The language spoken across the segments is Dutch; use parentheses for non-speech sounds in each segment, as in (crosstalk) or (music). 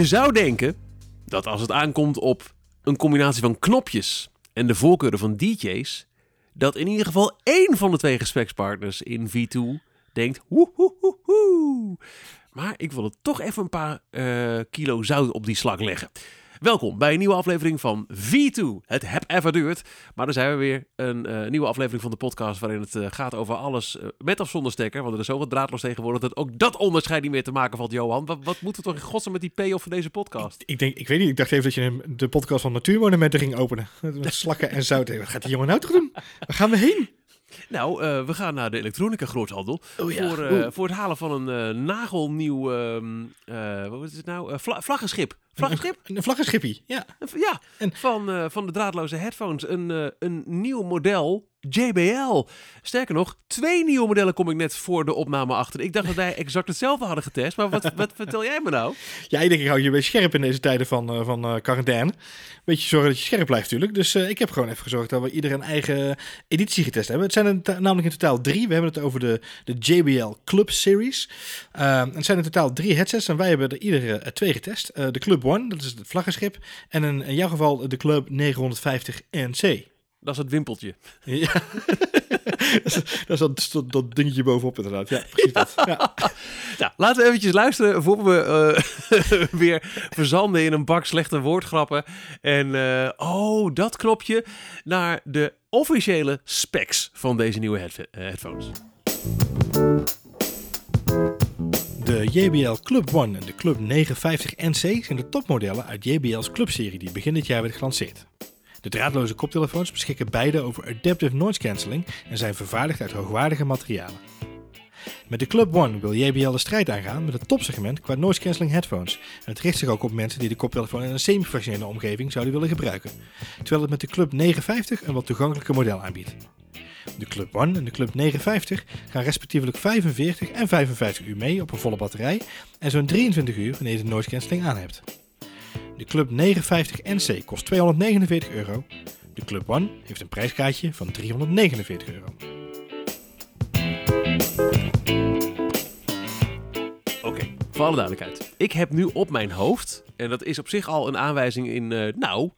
Je zou denken dat als het aankomt op een combinatie van knopjes en de voorkeuren van DJ's, dat in ieder geval één van de twee gesprekspartners in V2 denkt woehoehoehoe. Maar ik wil er toch even een paar eh, kilo zout op die slag leggen. Welkom bij een nieuwe aflevering van V2. Het heb even duurt. Maar dan zijn we weer. Een eh, nieuwe aflevering van de podcast waarin het eh, gaat over alles eh, met of zonder stekker. Want er is zoveel draadloos tegenwoordig dat ook dat onderscheid niet meer te maken valt, Johan. Wat, wat moeten we toch in godsnaam met die payoff van deze podcast? Ik, denk, ik weet niet, ik dacht even dat je de podcast van Natuurmonumenten ging openen. (laughs) Met slakken en zout. Wat gaat die jongen nou toch doen? Waar gaan we heen? Nou, eh, we gaan naar de elektronica groothandel. Oh ja. voor, eh, voor het halen van een eh, nagelnieuw, ehm, eh, wat is het nou? Vla- vlaggenschip. Vlaggenschip? Een, een vlaggenschippie, ja. Ja, En- van, van de draadloze headphones. Een, een nieuw model JBL. Sterker nog, twee nieuwe modellen kom ik net voor de opname achter. Ik dacht dat wij exact hetzelfde hadden getest. Maar wat, wat vertel jij me nou? (laughs) Ja, ik denk ik hou je beetje scherp in deze tijden van, eh, van eh, quarantaine. Beetje zorgen dat je scherp blijft natuurlijk. Dus eh, ik heb gewoon even gezorgd dat we ieder een eigen editie getest hebben. Het zijn er namelijk in totaal drie. We hebben het over de, de JBL Club Series. Het zijn in totaal drie headsets en wij hebben er ieder eh, twee getest. De Club One, dat is het vlaggenschip. En in, in jouw geval de Club 950 NC. Dat is het wimpeltje. Ja. (laughs) dat is, dat, is dat, dingetje bovenop inderdaad. Ja, precies dat. Ja. (laughs) Nou, laten we eventjes luisteren voor we eh, (laughs) weer verzanden in een bak slechte woordgrappen. En, eh, oh, dat knopje, naar de officiële specs van deze nieuwe headf- eh, headphones. De JBL Club One en de Club 950 NC zijn de topmodellen uit JBL's Club-serie die begin dit jaar werd gelanceerd. De draadloze koptelefoons beschikken beide over adaptive noise cancelling en zijn vervaardigd uit hoogwaardige materialen. Met de Club One wil JBL de strijd aangaan met het topsegment qua noise cancelling headphones. En het richt zich ook op mensen die de koptelefoon in een semi-professionele omgeving zouden willen gebruiken. Terwijl het met de Club 950 een wat toegankelijker model aanbiedt. De Club One en de Club 950 gaan respectievelijk 45 en 55 uur mee op een volle batterij en zo'n 23 uur wanneer je de noise cancelling aan hebt. De Club 950 NC kost 249 euro. De Club One heeft een prijskaartje van 349 euro. Oké, voor alle duidelijkheid. Ik heb nu op mijn hoofd, en dat is op zich al een aanwijzing in, eh, nou,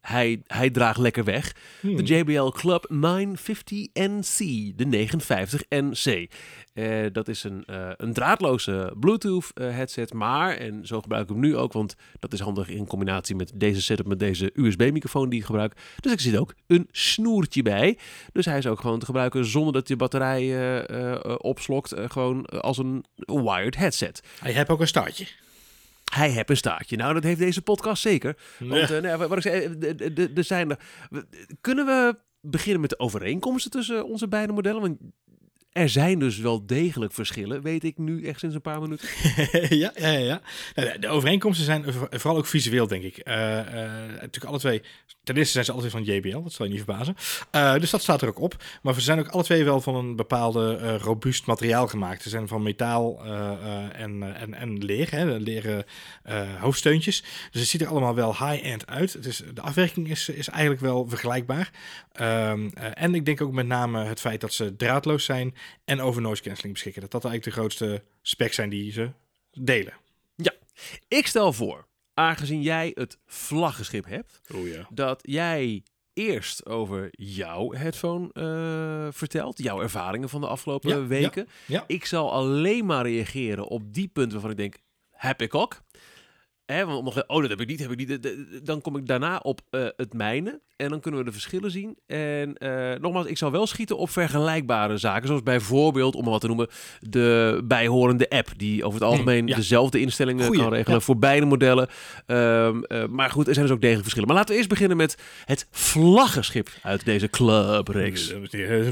hij, hij draagt lekker weg. De JBL Club 950 NC, de 950 Eh, dat is een, eh, een draadloze Bluetooth eh, headset, maar, en zo gebruik ik hem nu ook, want dat is handig in combinatie met deze setup met deze USB-microfoon die ik gebruik. Dus er zit ook een snoertje bij. Dus hij is ook gewoon te gebruiken zonder dat je batterij opslokt, gewoon als een wired headset. Hij heeft ook een staartje. Hij heeft een staartje. Nou, dat heeft deze podcast zeker. Want nou wat ik zei, er zijn er. Kunnen we beginnen met de overeenkomsten tussen onze beide modellen? Want er zijn dus wel degelijk verschillen, weet ik nu echt sinds een paar minuten. (laughs) ja, ja, ja. Nou, de- overeenkomsten zijn vooral ook visueel, denk ik. Eh, natuurlijk alle twee. Ten eerste zijn ze twee van JBL, dat zal je niet verbazen. Eh, dus dat staat er ook op. Maar ze zijn ook alle twee wel van een bepaalde robuust materiaal gemaakt. Ze zijn van metaal en, en, en leer, hè, leren hoofdsteuntjes. Dus het ziet er allemaal wel high-end uit. De afwerking is, is eigenlijk wel vergelijkbaar. Ehm, eh, en ik denk ook met name het feit dat ze draadloos zijn en over noise cancelling beschikken. Dat dat eigenlijk de grootste specs zijn die ze delen. Ik stel voor, aangezien jij het vlaggenschip hebt, Oh ja. dat jij eerst over jouw headphone eh, vertelt, jouw ervaringen van de afgelopen Ja, ja, weken. ja. Ik zal alleen maar reageren op die punten waarvan ik denk, heb ik ook. Hè, want nog, oh, dat heb ik niet, heb ik niet. De- de- Dan kom ik daarna op eh, het mijne. En dan kunnen we de verschillen zien. En eh, nogmaals, ik zal wel schieten op vergelijkbare zaken. Zoals bijvoorbeeld, om maar wat te noemen, de bijhorende app. Die over het algemeen Hmm, ja. dezelfde instellingen Goeie, kan regelen ja. voor beide modellen. Ehm, eh, maar goed, er zijn dus ook degelijk verschillen. Maar laten we eerst beginnen met het vlaggenschip uit deze clubreeks.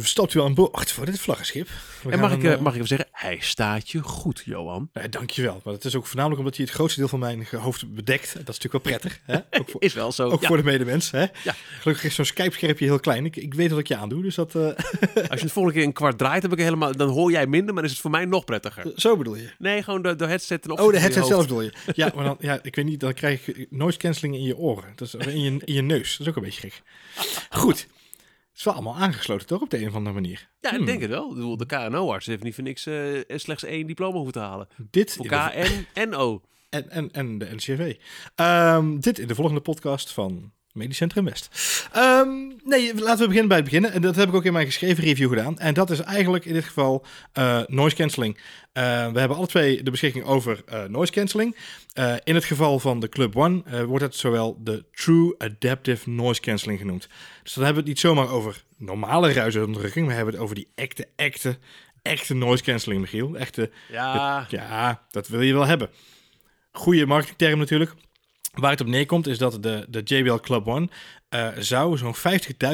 Stapt u aan boord voor dit vlaggenschip? We En mag gaan ik, een, mag ik even zeggen, hij staat je goed, Johan. eh, dankjewel. Maar het is ook voornamelijk omdat hij het grootste deel van mijn hoofd bedekt. Dat is natuurlijk wel prettig. Hè? (laughs) Ook, voor, Is wel zo. ook Ja, voor de medemens. Hè? Ja. Gelukkig is zo'n Skype-schermpje heel klein. Ik, ik weet wat ik je aandoe. Dus dat, eh, (laughs) Als je het volgende keer een kwart draait, heb ik helemaal, dan hoor jij minder, maar is het voor mij nog prettiger. zo bedoel je. Nee, gewoon de, de headset ten Oh, de headset zelf bedoel je. Ja, maar dan, ja, ik weet niet, dan krijg je noise cancelling in je oren. Dat is, in, je, in je neus. Dat is ook een beetje gek. Goed. Het is wel allemaal aangesloten, toch? Op de een of andere manier. Ja, ik Hmm. denk het wel. Ik bedoel, de KNO-arts heeft niet voor niks eh, slechts één diploma hoeven te halen. Dit, Voor K en en O. En, en, en de NCV. Ehm, dit in de volgende podcast van Medisch Centrum West. Ehm, nee, laten we beginnen bij het beginnen. En dat heb ik ook in mijn geschreven review gedaan. En dat is eigenlijk in dit geval uh, noise cancelling. Uh, we hebben alle twee de beschikking over uh, noise cancelling. in het geval van de Club One wordt het zowel de True Adaptive Noise Cancelling genoemd. Dus dan hebben we het niet zomaar over normale ruisonderdrukking. We hebben het over die echte, echte, echte noise cancelling, Michiel. Echte, ja. De, ja, dat wil je wel hebben. Goede marketingterm natuurlijk. Waar het op neerkomt is dat de, de JBL Club One uh, zou zo'n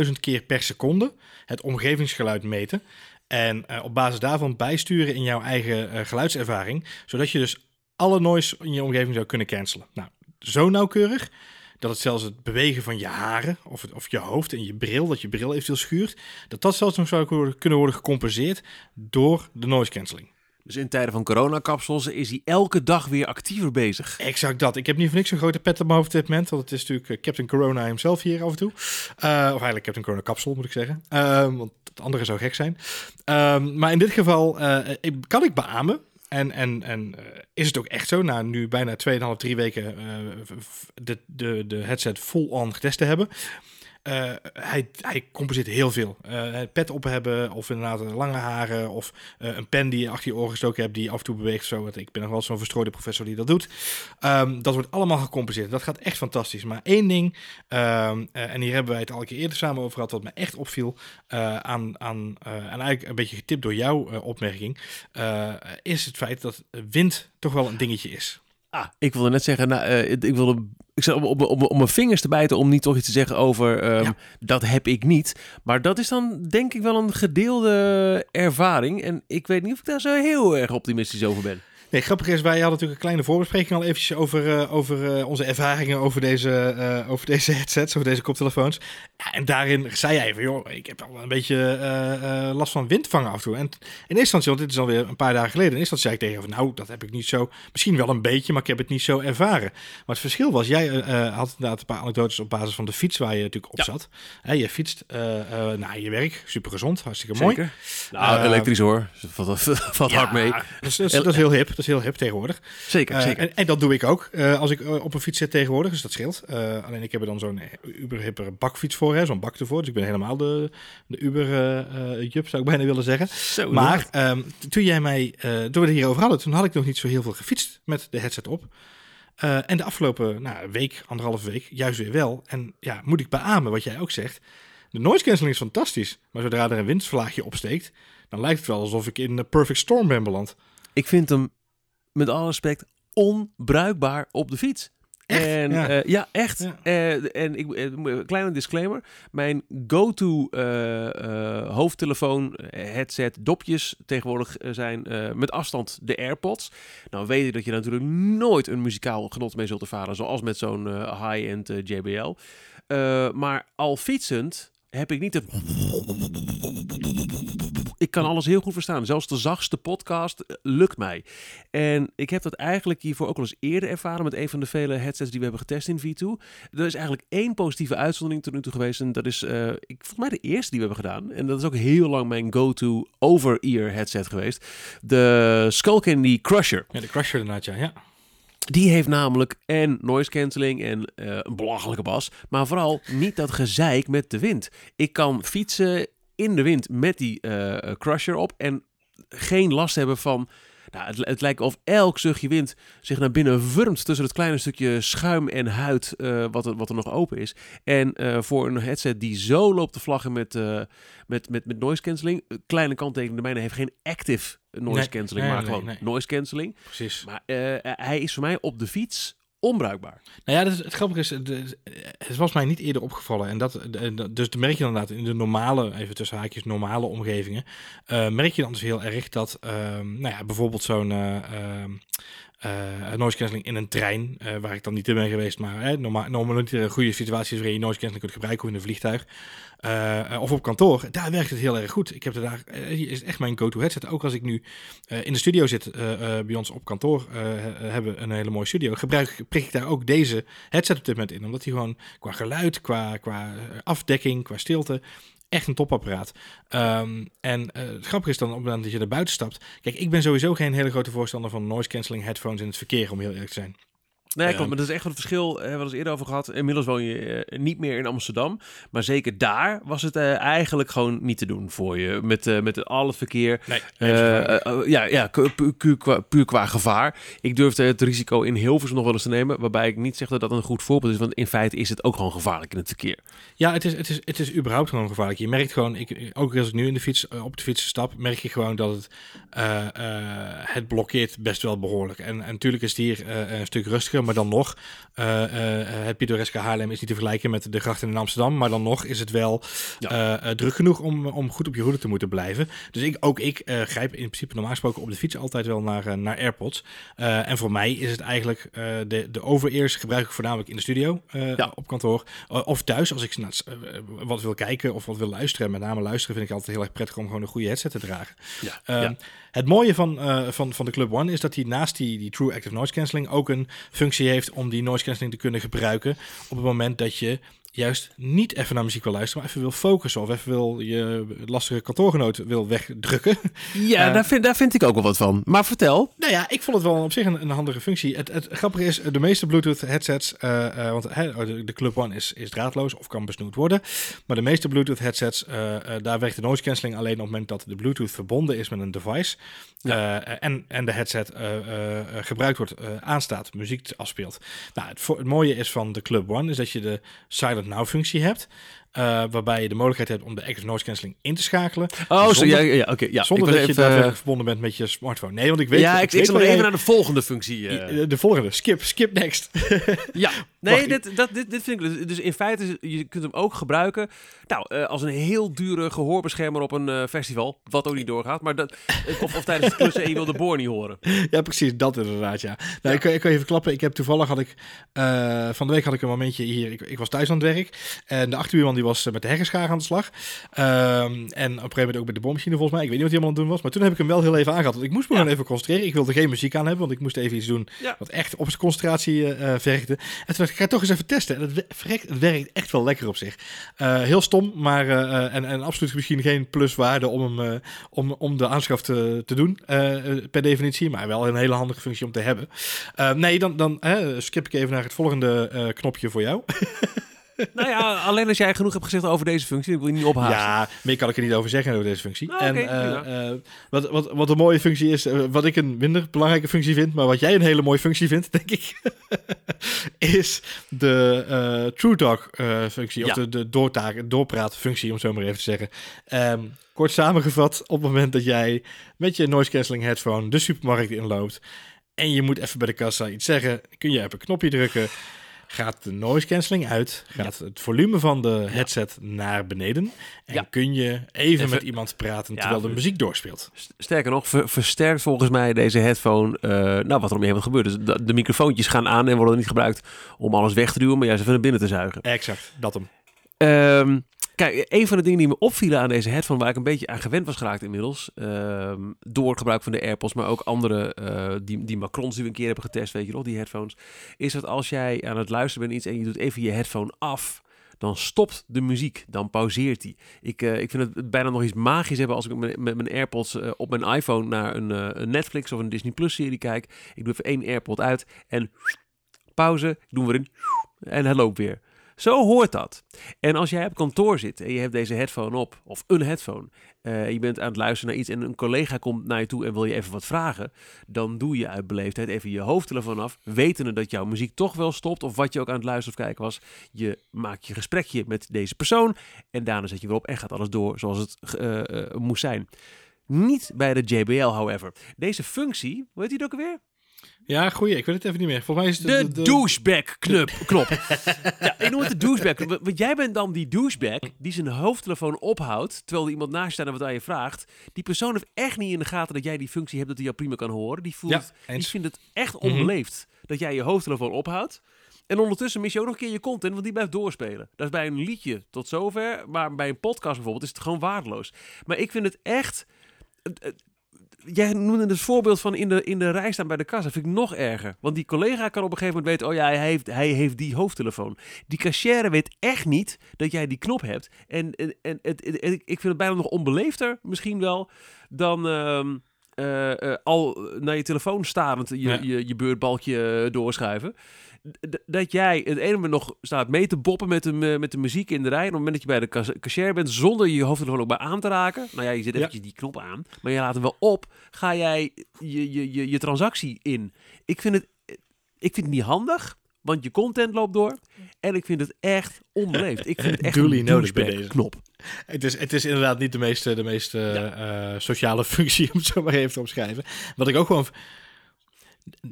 50.000 keer per seconde het omgevingsgeluid meten. En uh, op basis daarvan bijsturen in jouw eigen uh, geluidservaring. Zodat je dus alle noise in je omgeving zou kunnen cancelen. Nou, zo nauwkeurig dat het zelfs het bewegen van je haren of, of je hoofd en je bril, dat je bril eventueel schuurt, dat dat zelfs nog zou kunnen worden gecompenseerd door de noise cancelling. Dus in tijden van coronakapsels is hij elke dag weer actiever bezig. Exact dat. Ik heb niet voor niks een grote pet op mijn hoofd dit moment. Want het is natuurlijk eh, Captain Corona himself hier af en toe. Uh, of eigenlijk Captain Corona kapsel moet ik zeggen. Uh, want het andere zou gek zijn. Uh, maar in dit geval uh, kan ik beamen. En, en, en is het ook echt zo, na nu bijna 2,5, 3 weken de, de, de headset full-on getest te hebben, uh, hij, hij compenseert heel veel. Uh, pet op hebben, of inderdaad lange haren, of uh, een pen die je achter je oren gestoken hebt, die af en toe beweegt. Zo. Ik ben nog wel zo'n verstrooide professor die dat doet. Um, dat wordt allemaal gecompenseerd. Dat gaat echt fantastisch. Maar één ding, um, en hier hebben wij het al een keer eerder samen over gehad, wat me echt opviel, aan, aan, en eigenlijk een beetje getipt door jouw opmerking, is het feit dat wind toch wel een dingetje is. Ah, ik wilde net zeggen, nou, uh, ik wilde ik zeg, om, om, om, mijn vingers te bijten om niet toch iets te zeggen over um, ja. dat heb ik niet. Maar dat is dan denk ik wel een gedeelde ervaring. En ik weet niet of ik daar zo heel erg optimistisch over ben. Nee, grappig is, wij hadden natuurlijk een kleine voorbespreking al eventjes over, uh, over uh, onze ervaringen over deze, uh, over deze headsets, over deze koptelefoons. Ja, en daarin zei jij van, joh, ik heb al een beetje last van windvangen af en toe. En in eerste instantie, want dit is alweer een paar dagen geleden, in eerste instantie zei ik tegen van, nou, dat heb ik niet zo, misschien wel een beetje, maar ik heb het niet zo ervaren. Maar het verschil was, jij had inderdaad een paar anekdotes op basis van de fiets waar je natuurlijk op ja. zat. Hè, je fietst naar je werk, super gezond, hartstikke Zeker. mooi. Nou, elektrisch hoor, valt, (laughs) valt ja, hard mee. Dus, dus, dat is heel hip is heel hip tegenwoordig. Zeker, uh, zeker. En, en, dat doe ik ook uh, als ik uh, op een fiets zit tegenwoordig, dus dat scheelt. alleen ik heb er dan zo'n uber-hipper bakfiets voor, zo'n bak ervoor. Dus ik ben helemaal de, de uber-jup, zou ik bijna willen zeggen. Zo, maar um, toen jij mij, toen we het hierover hadden, toen had ik nog niet zo heel veel gefietst met de headset op. en de afgelopen nou, week, anderhalve week, juist weer wel. En ja, moet ik beamen wat jij ook zegt. De noise cancelling is fantastisch, maar zodra er een windvlaagje opsteekt, dan lijkt het wel alsof ik in een perfect storm ben beland. Ik vind hem met alle respect onbruikbaar op de fiets. Echt? En ja. Uh, ja, echt. Ja. Uh, en ik, uh, kleine disclaimer. Mijn go-to hoofdtelefoon, headset, dopjes tegenwoordig zijn met afstand de AirPods. Nou weet je dat je natuurlijk nooit een muzikaal genot mee zult ervaren, zoals met zo'n high-end JBL. maar al fietsend heb ik niet het... Ik kan alles heel goed verstaan. Zelfs de zachtste podcast lukt mij. En ik heb dat eigenlijk hiervoor ook al eens eerder ervaren met een van de vele headsets die we hebben getest in V2. Er is eigenlijk één positieve uitzondering tot nu toe geweest. En dat is, uh, ik, volgens mij de eerste die we hebben gedaan. En dat is ook heel lang mijn go-to over-ear headset geweest. De Skullcandy Crusher. Ja, de Crusher inderdaad, ja. ja. Die heeft namelijk en noise cancelling en uh, een belachelijke bas. Maar vooral niet dat gezeik met de wind. Ik kan fietsen in de wind met die uh, crusher op. En geen last hebben van... Nou, het, het, lijkt of elk zuchtje wind zich naar binnen wurmt tussen het kleine stukje schuim en huid uh, wat, er, wat er nog open is. En uh, voor een headset die zo loopt te vlaggen met, uh, met, met, met noise cancelling. Kleine kanttekening, de mijne heeft geen active noise Nee, cancelling, nee, maar nee, gewoon noise cancelling. Precies. Maar eh, hij is voor mij op de fiets onbruikbaar. Nou ja, het grappige is, het was mij niet eerder opgevallen. En dat, dus dan merk je inderdaad in de normale, even tussen haakjes, normale omgevingen, eh, merk je dan dus heel erg dat, ehm, nou ja, bijvoorbeeld zo'n eh, eh, noise cancelling in een trein, eh, waar ik dan niet in ben geweest, maar normaal, normaal niet een goede situatie is waarin je noise cancelling kunt gebruiken, of in een vliegtuig, eh, of op kantoor, daar werkt het heel erg goed. Ik heb er daar, is echt mijn go-to headset. Ook als ik nu in de studio zit, bij ons op kantoor, he- hebben we een hele mooie studio. Gebruik, prik ik daar ook deze headset op dit moment in, omdat die gewoon qua geluid, qua, qua afdekking, qua stilte, echt een topapparaat. Ehm, en eh, het grappige is dan op het moment dat je naar buiten stapt. Kijk, ik ben sowieso geen hele grote voorstander van noise cancelling headphones in het verkeer, om heel eerlijk te zijn. Nee, klopt. Maar dat is echt het verschil. Hebben we het eerder over gehad. Inmiddels woon je eh, niet meer in Amsterdam. Maar zeker daar was het eh, eigenlijk gewoon niet te doen voor je. Met, eh, met al het verkeer. Nee, ja, ja pu- pu- puur, qua, puur qua gevaar. Ik durfde het risico in Hilversum nog wel eens te nemen. Waarbij ik niet zeg dat dat een goed voorbeeld is. Want in feite is het ook gewoon gevaarlijk in het verkeer. Ja, het is, het, is, het is überhaupt gewoon gevaarlijk. Je merkt gewoon, ik, ook als ik nu in de fiets, op de fiets stap, merk je gewoon dat het, het blokkeert best wel behoorlijk. En, en natuurlijk is het hier een stuk rustiger, maar dan nog, eh, het pittoreske Haarlem is niet te vergelijken met de grachten in Amsterdam, maar dan nog is het wel Ja. eh, druk genoeg om, om goed op je route te moeten blijven. Dus ik, ook ik grijp in principe normaal gesproken op de fiets altijd wel naar, naar AirPods. En voor mij is het eigenlijk de, de over-ears gebruik ik voornamelijk in de studio Ja. op kantoor. Uh, of thuis, als ik nou, wat wil kijken of wat wil luisteren. Met name luisteren vind ik altijd heel erg prettig om gewoon een goede headset te dragen. Ja, Ehm, ja. Het mooie van, eh, van, van de Club One is dat hij naast die, die True Active Noise Cancelling ook een functie heeft om die noise cancelling te kunnen gebruiken op het moment dat je juist niet even naar muziek wil luisteren, maar even wil focussen of even wil je lastige kantoorgenoot wil wegdrukken. Ja, Eh, daar, vind, daar vind ik ook wel wat van. Maar vertel. Nou ja, ik vond het wel op zich een, een handige functie. Het, het grappige is, de meeste Bluetooth headsets, eh, want hè, de, de Club One is, is draadloos of kan besnoeid worden. Maar de meeste Bluetooth headsets, daar werkt de noise cancelling alleen op het moment dat de Bluetooth verbonden is met een device. en, en de headset gebruikt wordt, aanstaat, muziek afspeelt. Nou, het, het mooie is van de Club One is dat je de Silent Now functie hebt. Eh, waarbij je de mogelijkheid hebt om de active noise cancelling in te schakelen. Oh, zo, zonder, ja, ja, oké. ja, zonder dat je even, daadwerkelijk verbonden bent met je smartphone. Nee, want ik weet... ja, ik, ik weet zal even naar de volgende functie. eh, de, de volgende, skip, skip next. Ja, (laughs) nee, dit, dat, dit, dit vind ik... Dus, dus in feite, je kunt hem ook gebruiken... Nou, eh, als een heel dure gehoorbeschermer op een eh, festival. Wat ook niet doorgaat. Maar dat, of, of tijdens het klussen en je wil de boor niet horen. (laughs) ja, precies, dat inderdaad, ja. Nou, Ik, kan- ik kan je verklappen, ik heb toevallig had ik... eh, van de week had ik een momentje hier, ik, ik was thuis aan het werk. En de achterbuurman die was eh, met de heggenschaar aan de slag. Ehm, en op een gegeven moment ook met de bommachine volgens mij. Ik weet niet wat hij allemaal aan het doen was. Maar toen heb ik hem wel heel even aangehad. Want ik moest me gewoon even concentreren. Ik wilde geen muziek aan hebben, want ik moest even iets doen Ja. wat echt op zijn concentratie eh, eh, vergde. En toen dacht ik, ga toch eens even testen. En het, we- verrekt, het werkt echt wel lekker op zich. Eh, heel stom, maar eh, eh, en, en absoluut misschien geen pluswaarde om, hem, eh, om, om de aanschaf te, te doen, eh, eh, per definitie. Maar wel een hele handige functie om te hebben. Eh, nee, dan, dan eh, skip ik even naar het volgende eh, knopje voor jou. (laughs) (laughs) Nou ja, alleen als jij genoeg hebt gezegd over deze functie, dan wil je niet ophalen. Ja, meer kan ik er niet over zeggen over deze functie. Nou, en eh, eh, wat, wat, wat een mooie functie is, eh, wat ik een minder belangrijke functie vind, maar wat jij een hele mooie functie vindt, (laughs) denk ik, (laughs) is de True Talk eh, functie, Ja. of de, de doortaak, doorpraatfunctie, om het zo maar even te zeggen. Ehm, kort samengevat, op het moment dat jij met je noise cancelling headphone de supermarkt inloopt en je moet even bij de kassa iets zeggen, kun je op een knopje drukken. Gaat de noise cancelling uit, gaat het volume van de headset naar beneden en Ja. kun je even, Even- met iemand praten terwijl de muziek doorspeelt. St- Sterker nog, ver- versterkt volgens mij deze headphone, eh, nou wat er om je heen wat gebeurt. Dus de, de microfoontjes gaan aan en worden niet gebruikt om alles weg te duwen, maar juist even naar binnen te zuigen. Exact, dat hem. Ehm, kijk, een van de dingen die me opvielen aan deze headphone, waar ik een beetje aan gewend was geraakt inmiddels, ehm, door het gebruik van de AirPods, maar ook andere, eh, die, die Macrons die we een keer hebben getest, weet je nog, die headphones, is dat als jij aan het luisteren bent iets en je doet even je headphone af, dan stopt de muziek, dan pauzeert die. Ik, eh, ik vind het bijna nog iets magisch hebben als ik met, mijn AirPods eh, op mijn iPhone naar een, een Netflix of een Disney Plus serie kijk. Ik doe even één AirPod uit en pauze, ik doe hem weer in en hij loopt weer. Zo hoort dat. En als jij op kantoor zit en je hebt deze headphone op, of een headphone, eh, je bent aan het luisteren naar iets en een collega komt naar je toe en wil je even wat vragen, dan doe je uit beleefdheid even je hoofdtelefoon af, wetende dat jouw muziek toch wel stopt, of wat je ook aan het luisteren of kijken was. Je maakt je gesprekje met deze persoon en daarna zet je weer op en gaat alles door zoals het eh, eh, moest zijn. Niet bij de JBL, however. Deze functie, hoe heet die ook alweer? Ja, goeie, ik weet het even niet meer. Volgens mij is het De, douchebag-knop. (laughs) Knop. ja, ik noem het de douchebag. Want jij bent dan die douchebag die zijn hoofdtelefoon ophoudt, terwijl er iemand naast je staat en wat aan je vraagt. Die persoon heeft echt niet in de gaten dat jij die functie hebt, dat hij jou prima kan horen. Die, voelt, Ja, die vindt het echt onbeleefd dat jij je hoofdtelefoon ophoudt. En ondertussen mis je ook nog een keer je content, want die blijft doorspelen. Dat is bij een liedje tot zover, maar bij een podcast bijvoorbeeld is het gewoon waardeloos. Maar ik vind het echt... Jij noemde het voorbeeld van in de, in de rij staan bij de kassa. Dat vind ik nog erger. Want die collega kan op een gegeven moment weten... oh ja, hij heeft, hij heeft die hoofdtelefoon. Die cashier weet echt niet dat jij die knop hebt. En, en, en het, het- het- ik vind het bijna nog onbeleefder misschien wel... dan, ehm, eh, eh, al naar je telefoon starend je, Ja. je, je beurtbalkje eh, doorschuiven. Dat jij het ene moment nog staat mee te boppen met de, mu- met de muziek in de rij. En op het moment dat je bij de cas- cashier bent, zonder je hoofdtelefoon ook maar aan te raken. Nou ja, je zet Ja. eventjes die knop aan. Maar je laat hem wel op. Ga jij je, je, je, je transactie in. Ik vind, het, ik vind het niet handig. Want je content loopt door. En ik vind het echt onbeleefd. Ik vind het echt Duly een bij deze. knop. Het is, het is inderdaad niet de meest, de meest eh, eh, sociale (laughs) functie, om het zo maar even te omschrijven. Wat ik ook gewoon...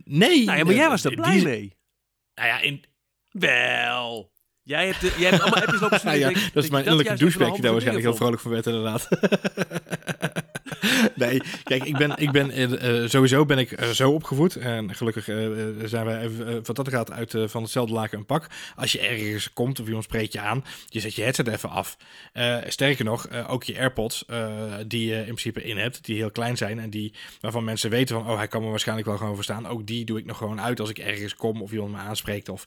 Nee! Nou ja, maar jij was er die- blij mee. Nou ja, in, Wel. Jij hebt, de- jij hebt allemaal appjes lopen (laughs) nou ja, sturen. dat is mijn innerlijke douchebag die daar waarschijnlijk heel vrolijk van werd, inderdaad. (laughs) (laughs) nee, kijk, ik ben, ik ben eh, eh, sowieso ben ik eh, zo opgevoed. En gelukkig zijn wij even, wat dat gaat uit van hetzelfde laken een pak. Als je ergens komt of iemand spreekt je aan, je zet je headset even af. Sterker nog, ook je AirPods, die je in principe in hebt, die heel klein zijn en die, waarvan mensen weten van, oh, hij kan me waarschijnlijk wel gewoon verstaan. Ook die doe ik nog gewoon uit als ik ergens kom of iemand me aanspreekt. Of,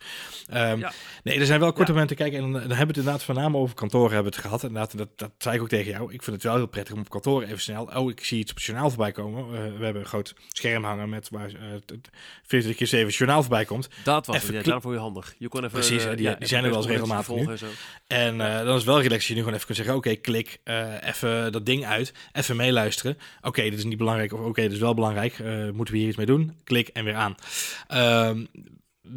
ehm, Ja. Nee, er zijn wel korte Ja. momenten. Kijk, en dan hebben we het inderdaad voornamelijk over kantoor hebben het gehad. Inderdaad, dat, dat zei ik ook tegen jou. Ik vind het wel heel prettig om op kantoor even snel. Oh, ik zie iets op het journaal voorbij komen. Eh, we hebben een groot scherm hangen met waar eh, het 40 keer 7 journaal voorbij komt. Dat was Even het. Ja, daarvoor je handig. Je kon even, Precies, eh, die- ja, die zijn er wel eens regelmatig volgen en zo. En dan is wel relaxed als je nu gewoon even kunt zeggen: Oké, klik, even dat ding uit, even meeluisteren. Oké, dit is niet belangrijk, of oké, dit is wel belangrijk. moeten we hier iets mee doen? Klik en weer aan. Ehm,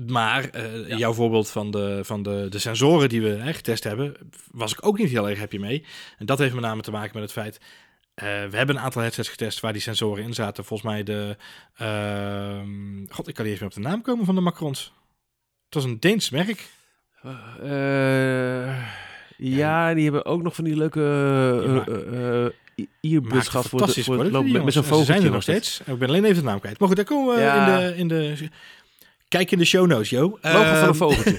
maar Ja. jouw voorbeeld van, de, van de, de sensoren die we hè, getest hebben, was ik ook niet heel erg happy mee. En dat heeft met name te maken met het feit. Eh, we hebben een aantal headsets getest waar die sensoren in zaten. Volgens mij de. ehm, God, ik kan niet eens meer op de naam komen van de Macrons. Het was een Deens merk. Eh, ja, die hebben ook nog van die leuke uh, maken- earbuds gehad voor, de, voor het lopen met, met zo'n. Ze zijn vogeltje. er nog steeds. Ik ben alleen even de naam kwijt. Maar goed, daar komen we Ja. in, de, in de... Kijk in de show notes, Jo. Logo van een Ehm, vogeltje.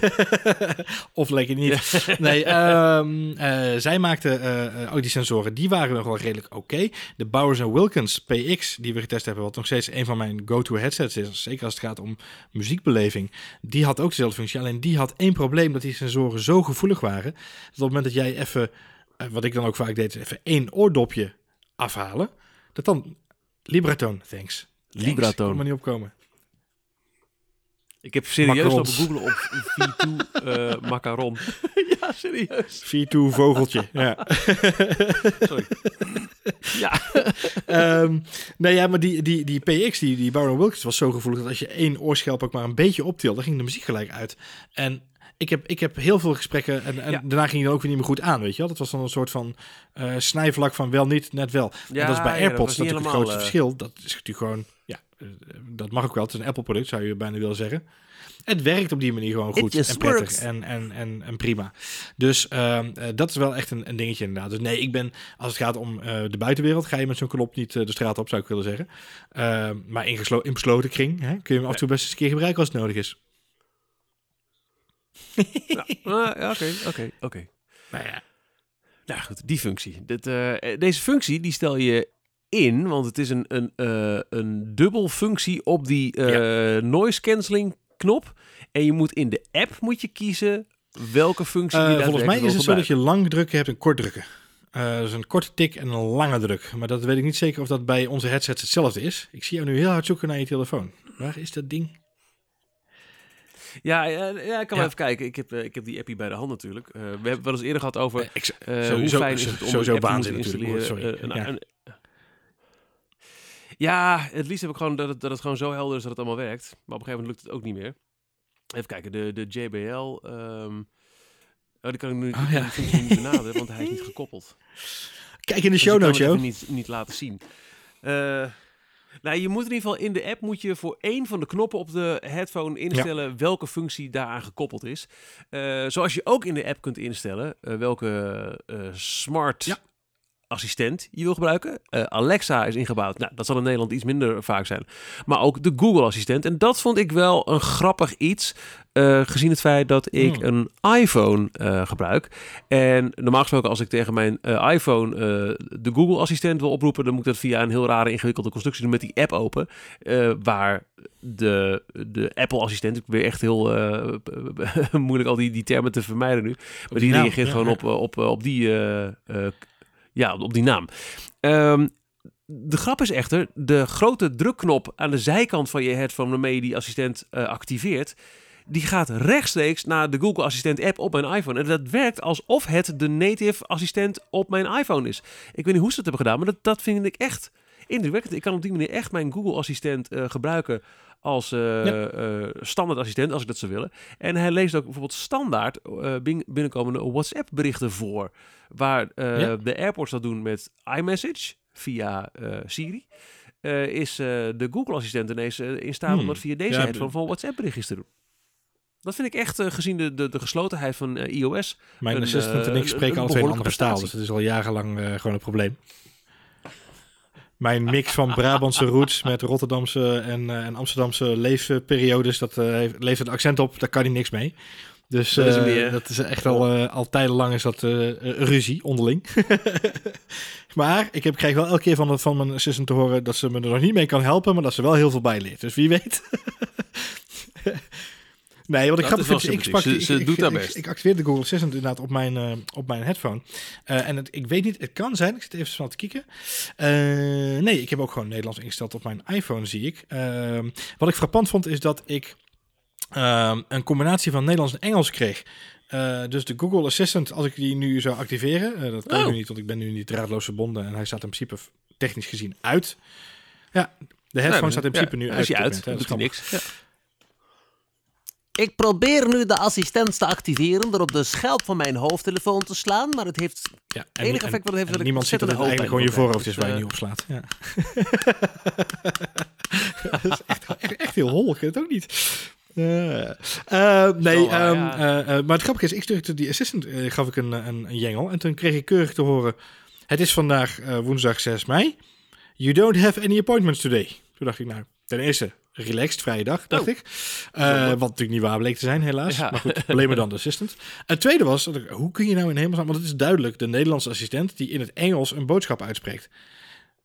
(laughs) of lekker niet. Nee, ehm, eh, zij maakten eh, eh, ook die sensoren. Die waren nog wel redelijk oké. De Bowers Wilkins PX, die we getest hebben, wat nog steeds een van mijn go-to headsets is. Zeker als het gaat om muziekbeleving. Die had ook dezelfde functie. Alleen die had één probleem, dat die sensoren zo gevoelig waren. Dat op het moment dat jij even, wat ik dan ook vaak deed, even één oordopje afhalen. Dat dan... Libratoon, thanks. Thanks. Libratoon. Ik kon er niet opkomen. Ik heb serieus lopen googlen op V2 eh macaron. (laughs) ja, serieus. V2 vogeltje, (laughs) ja. Sorry. (laughs) ja. Ehm, nee, ja, maar die, die, die PX, die, die Baron Wilkins, was zo gevoelig dat als je één oorschelp ook maar een beetje optilde, dan ging de muziek gelijk uit. En ik heb, ik heb heel veel gesprekken en, en Ja. daarna ging het ook weer niet meer goed aan, weet je wel. Dat was dan een soort van eh, snijvlak van wel niet, net wel. en Ja, dat is bij ja, AirPods natuurlijk het grootste helemaal, verschil. Dat is natuurlijk gewoon, eh, dat mag ook wel. Het is een Apple-product, zou je bijna willen zeggen. Het werkt op die manier gewoon goed en prettig en, en, en, en prima. Dus ehm, eh, dat is wel echt een, een dingetje inderdaad. Dus nee, ik ben, als het gaat om eh, de buitenwereld, ga je met zo'n knop niet eh, de straat op, zou ik willen zeggen. Ehm, maar in, geslo- in besloten kring hè, kun je hem af en toe best eens een keer gebruiken als het nodig is. (laughs) Oké, oké, oké. Nou ja, Nou goed, die functie. Dit, eh, deze functie die stel je in, want het is een, een, eh, een dubbel functie op die eh, noise cancelling knop. En je moet in de app moet je kiezen welke functie je Eh, volgens mij is het zo dat je lang drukken hebt en kort drukken. Eh dus een korte tik en een lange druk. Maar dat weet ik niet zeker of dat bij onze headsets hetzelfde is. Ik zie jou nu heel hard zoeken naar je telefoon. Waar is dat ding? Ja, ja, ja, ik kan Ja. wel even kijken. Ik heb, ik heb die appie bij de hand natuurlijk. Eh, we hebben het wel eens eerder gehad over Eh, ik, eh, hoe fijn is het om sowieso een app te waanzin moeten natuurlijk. installeren. Sorry. Een- Ja. een- ja, het liefst heb ik gewoon dat het, dat het gewoon zo helder is dat het allemaal werkt. Maar op een gegeven moment lukt het ook niet meer. Even kijken, de, de JBL... ehm, oh, die kan ik nu Oh, ja. niet benaderen, want hij is niet (laughs) gekoppeld. Kijk in de Dus show notes, even niet, niet laten zien. Eh, nou, je moet in ieder geval in de app moet je voor één van de knoppen op de headphone instellen welke functie daaraan gekoppeld is. Eh, zoals je ook in de app kunt instellen eh, welke smart Ja. Assistent je wil gebruiken. Eh, Alexa is ingebouwd. Nou, dat zal in Nederland iets minder vaak zijn. Maar ook de Google assistent. En dat vond ik wel een grappig iets. eh, gezien het feit dat ik Hmm. een iPhone eh, gebruik. En normaal gesproken als ik tegen mijn iPhone de Google assistent wil oproepen, dan moet ik dat via een heel rare ingewikkelde constructie doen met die app open. waar de, de Apple assistent, ik weer echt heel (laughs) moeilijk al die, die termen te vermijden nu. Maar die reageert ja, gewoon ja. op, op, op die, ja, op die naam. Ehm, de grap is echter, de grote drukknop aan de zijkant van je headphone waarmee je die assistent uh, activeert, die gaat rechtstreeks naar de Google Assistent app op mijn iPhone. En dat werkt alsof het de native assistent op mijn iPhone is. Ik weet niet hoe ze dat hebben gedaan, maar dat, dat vind ik echt indrukwekkend. Ik kan op die manier echt mijn Google Assistent uh, gebruiken als uh, ja. standaard assistent, als ik dat zou willen. En hij leest ook bijvoorbeeld standaard binnenkomende WhatsApp berichten voor. Waar de airports dat doen met iMessage via Siri. is de Google Assistent ineens in staat hmm. om dat via deze ja, headphone van WhatsApp berichtjes te doen. Dat vind ik echt, uh, gezien de, de, de geslotenheid van uh, iOS. Mijn een, assistant en ik spreken altijd een andere taal, dus het is al jarenlang uh, gewoon een probleem. Mijn mix van Brabantse roots met Rotterdamse en, en Amsterdamse leefperiodes, dat leeft het accent op, daar kan hij niks mee. Dus dat is, meer, dat is echt al, al tijdenlang is dat ruzie onderling. (laughs) maar ik heb, krijg wel elke keer van, van mijn assistant te horen dat ze me er nog niet mee kan helpen, maar dat ze wel heel veel bij leert. Dus wie weet. (laughs) Nee, wat ik grappig vind, ik, sprak, ze, ze ik, doet ik, best. Ik, activeer de Google Assistant inderdaad op mijn, uh, op mijn headphone. Uh, en het, ik weet niet, het kan zijn, ik zit even snel te kijken. Uh, nee, ik heb ook gewoon Nederlands ingesteld op mijn iPhone, zie ik. Ehm, wat ik frappant vond, is dat ik ehm, een combinatie van Nederlands en Engels kreeg. dus de Google Assistant, als ik die nu zou activeren, dat kan oh. nu niet, want ik ben nu niet draadloos verbonden en hij staat in principe technisch gezien uit. Ja, de headphone nee, staat in principe ja, nu uit. Is uit, dat doet hij niks. Ja. Ik probeer nu de assistent te activeren door op de schelp van mijn hoofdtelefoon te slaan, maar het heeft ja, en, enige effect wat het heeft dat niemand ziet dat het eigenlijk gewoon je voorhoofd is waar je nu op slaat. Ja. (laughs) dat is echt, echt, echt heel hol, ik het ook niet. Uh, uh, nee, oh, um, ja. uh, maar het grappige is, ik stuurde die assistant, gaf ik een, een, een jengel en toen kreeg ik keurig te horen, het is vandaag woensdag 6 mei, you don't have any appointments today. Toen dacht ik, nou, ten eerste, relaxed, vrije dag, dacht oh. ik. Uh, wat natuurlijk niet waar bleek te zijn, helaas. Ja. Maar goed, alleen maar dan de assistant. Het tweede was, hoe kun je nou in hemelsnaam... Want het is duidelijk de Nederlandse assistent die in het Engels een boodschap uitspreekt.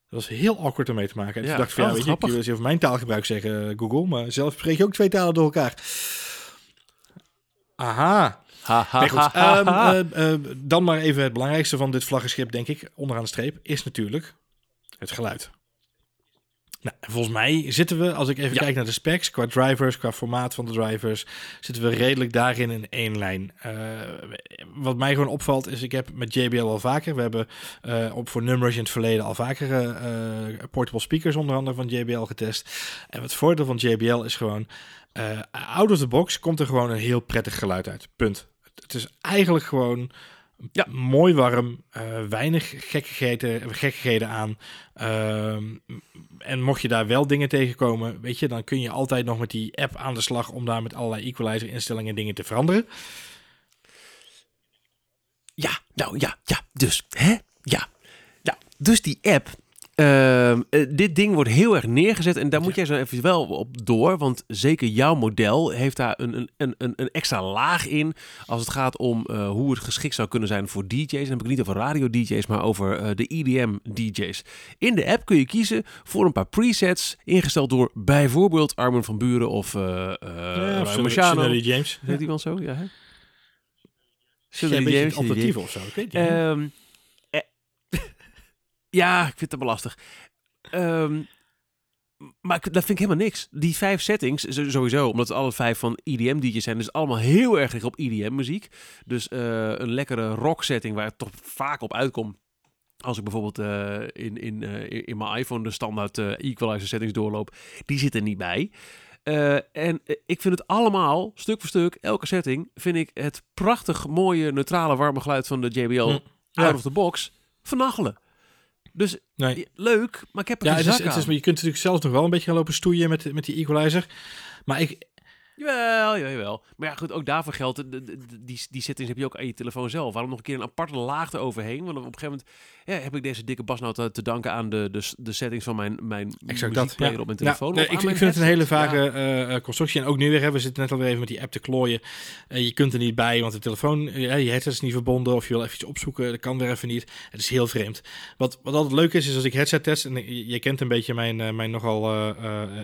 Dat was heel awkward om mee te maken. En ja, toen dacht ik, ja, weet je, ik wil eens over mijn taalgebruik zeggen, Google. Maar zelf spreek je ook twee talen door elkaar. Aha. Ha, ha, nee, goed. Ha, um, uh, uh, dan maar even het belangrijkste van dit vlaggenschip, denk ik, onderaan de streep, is natuurlijk het geluid. Nou, volgens mij zitten we, als ik even kijk naar de specs, qua drivers, qua formaat van de drivers, zitten we redelijk daarin in één lijn. Uh, wat mij gewoon opvalt is, ik heb met JBL al vaker, we hebben uh, op voor nummers in het verleden al vaker uh, portable speakers onder andere van JBL getest. En het voordeel van JBL is gewoon, out of the box komt er gewoon een heel prettig geluid uit. Punt. Het is eigenlijk gewoon ja. Mooi warm, uh, weinig gekkigheden, gekkigheden aan. Uh, en mocht je daar wel dingen tegenkomen, weet je, dan kun je altijd nog met die app aan de slag om daar met allerlei equalizer instellingen en dingen te veranderen. Ja, nou ja, ja, dus, hè? Ja. Ja, dus die app, Ehm, eh, dit ding wordt heel erg neergezet en daar moet jij zo even wel op door. Want zeker jouw model heeft daar een, een, een, een extra laag in. Als het gaat om uh, hoe het geschikt zou kunnen zijn voor DJ's. Dan heb ik niet over radio-DJ's, maar over uh, de EDM-DJ's. In de app kun je kiezen voor een paar presets. Ingesteld door bijvoorbeeld Armin van Buren of uh, ja, of James. Heet iemand zo? Ja, hè? Sully James. alternatief of zo. Ik weet niet. Ja, ik vind het belastig. Um, maar dat vind ik helemaal niks. Die vijf settings, sowieso, omdat het alle vijf van EDM-DJ's zijn, dus allemaal heel erg op EDM-muziek. Dus uh, een lekkere rock-setting waar het toch vaak op uitkomt. Als ik bijvoorbeeld uh, in, in, uh, in mijn iPhone de standaard equalizer settings doorloop, die zitten niet bij. en ik vind het allemaal, stuk voor stuk, elke setting, vind ik het prachtig mooie, neutrale, warme geluid van de JBL hm. out of the box vernachelen. Dus nee. leuk, maar ik heb er ja, het is, het is, maar Je kunt natuurlijk zelf nog wel een beetje gaan lopen stoeien met, met die equalizer. Maar ik, Jawel, jawel. Maar ja, goed, ook daarvoor geldt, die, die settings heb je ook aan je telefoon zelf. Waarom nog een keer een aparte laag eroverheen? Want op een gegeven moment ja, heb ik deze dikke bas nou te, te, danken aan de, de, de settings van mijn, mijn exact dat, ja. op mijn telefoon. Ja, ik, ik vind het een hele vage ja. uh, constructie. En ook nu weer, hè, we zitten net alweer even met die app te klooien. Uh, je kunt er niet bij, want de telefoon, uh, je headset is niet verbonden. Of je wil even iets opzoeken, dat kan weer even niet. Het is heel vreemd. Wat, wat altijd leuk is, is als ik headset test, en je, je kent een beetje mijn, mijn nogal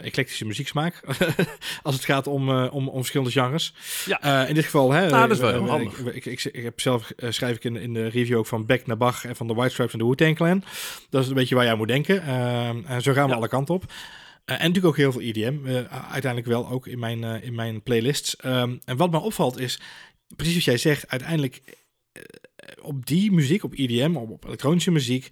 eclectische muzieksmaak. (laughs) als het gaat om om, om verschillende genres. Ja. in dit geval, hè, nou, dat is wel handig. Ik, ik, ik, heb zelf, schrijf ik in, in de review ook van Beck naar Bach en van de White Stripes en de Wu-Tang Clan. Dat is een beetje waar jij moet denken. en zo gaan we alle kanten op. en natuurlijk ook heel veel EDM. uiteindelijk wel ook in mijn, in mijn playlists. Ehm, en wat me opvalt is, precies wat jij zegt, uiteindelijk op die muziek, op EDM, op, op elektronische muziek,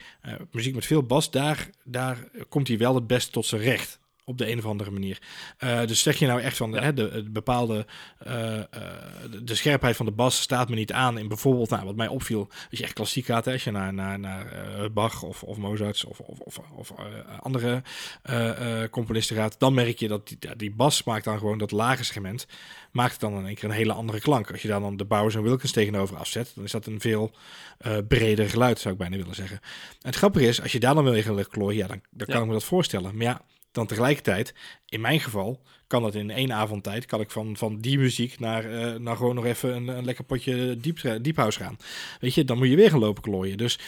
muziek met veel bas, daar, daar komt hij wel het beste tot zijn recht op de een of andere manier. Uh, dus zeg je nou echt van ja. hè, de, de, bepaalde uh, uh, de scherpheid van de bas staat me niet aan in bijvoorbeeld, nou, wat mij opviel, als je echt klassiek gaat, hè, als je naar, naar, naar Bach of, of Mozart of, of, of, of andere componisten gaat, dan merk je dat die, die bas maakt dan gewoon dat lage segment, maakt dan in één keer een hele andere klank. Als je daar dan de Bowers en Wilkins tegenover afzet, dan is dat een veel breder geluid, zou ik bijna willen zeggen. En het grappige is, als je daar dan wil gaan klooien, ja, dan, dan kan ik me dat voorstellen. Maar ja, dan tegelijkertijd, in mijn geval, kan dat in één avondtijd, kan ik van, van die muziek naar, uh, naar gewoon nog even een, een lekker potje diep, deep house gaan. Weet je, dan moet je weer gaan lopen klooien. Dus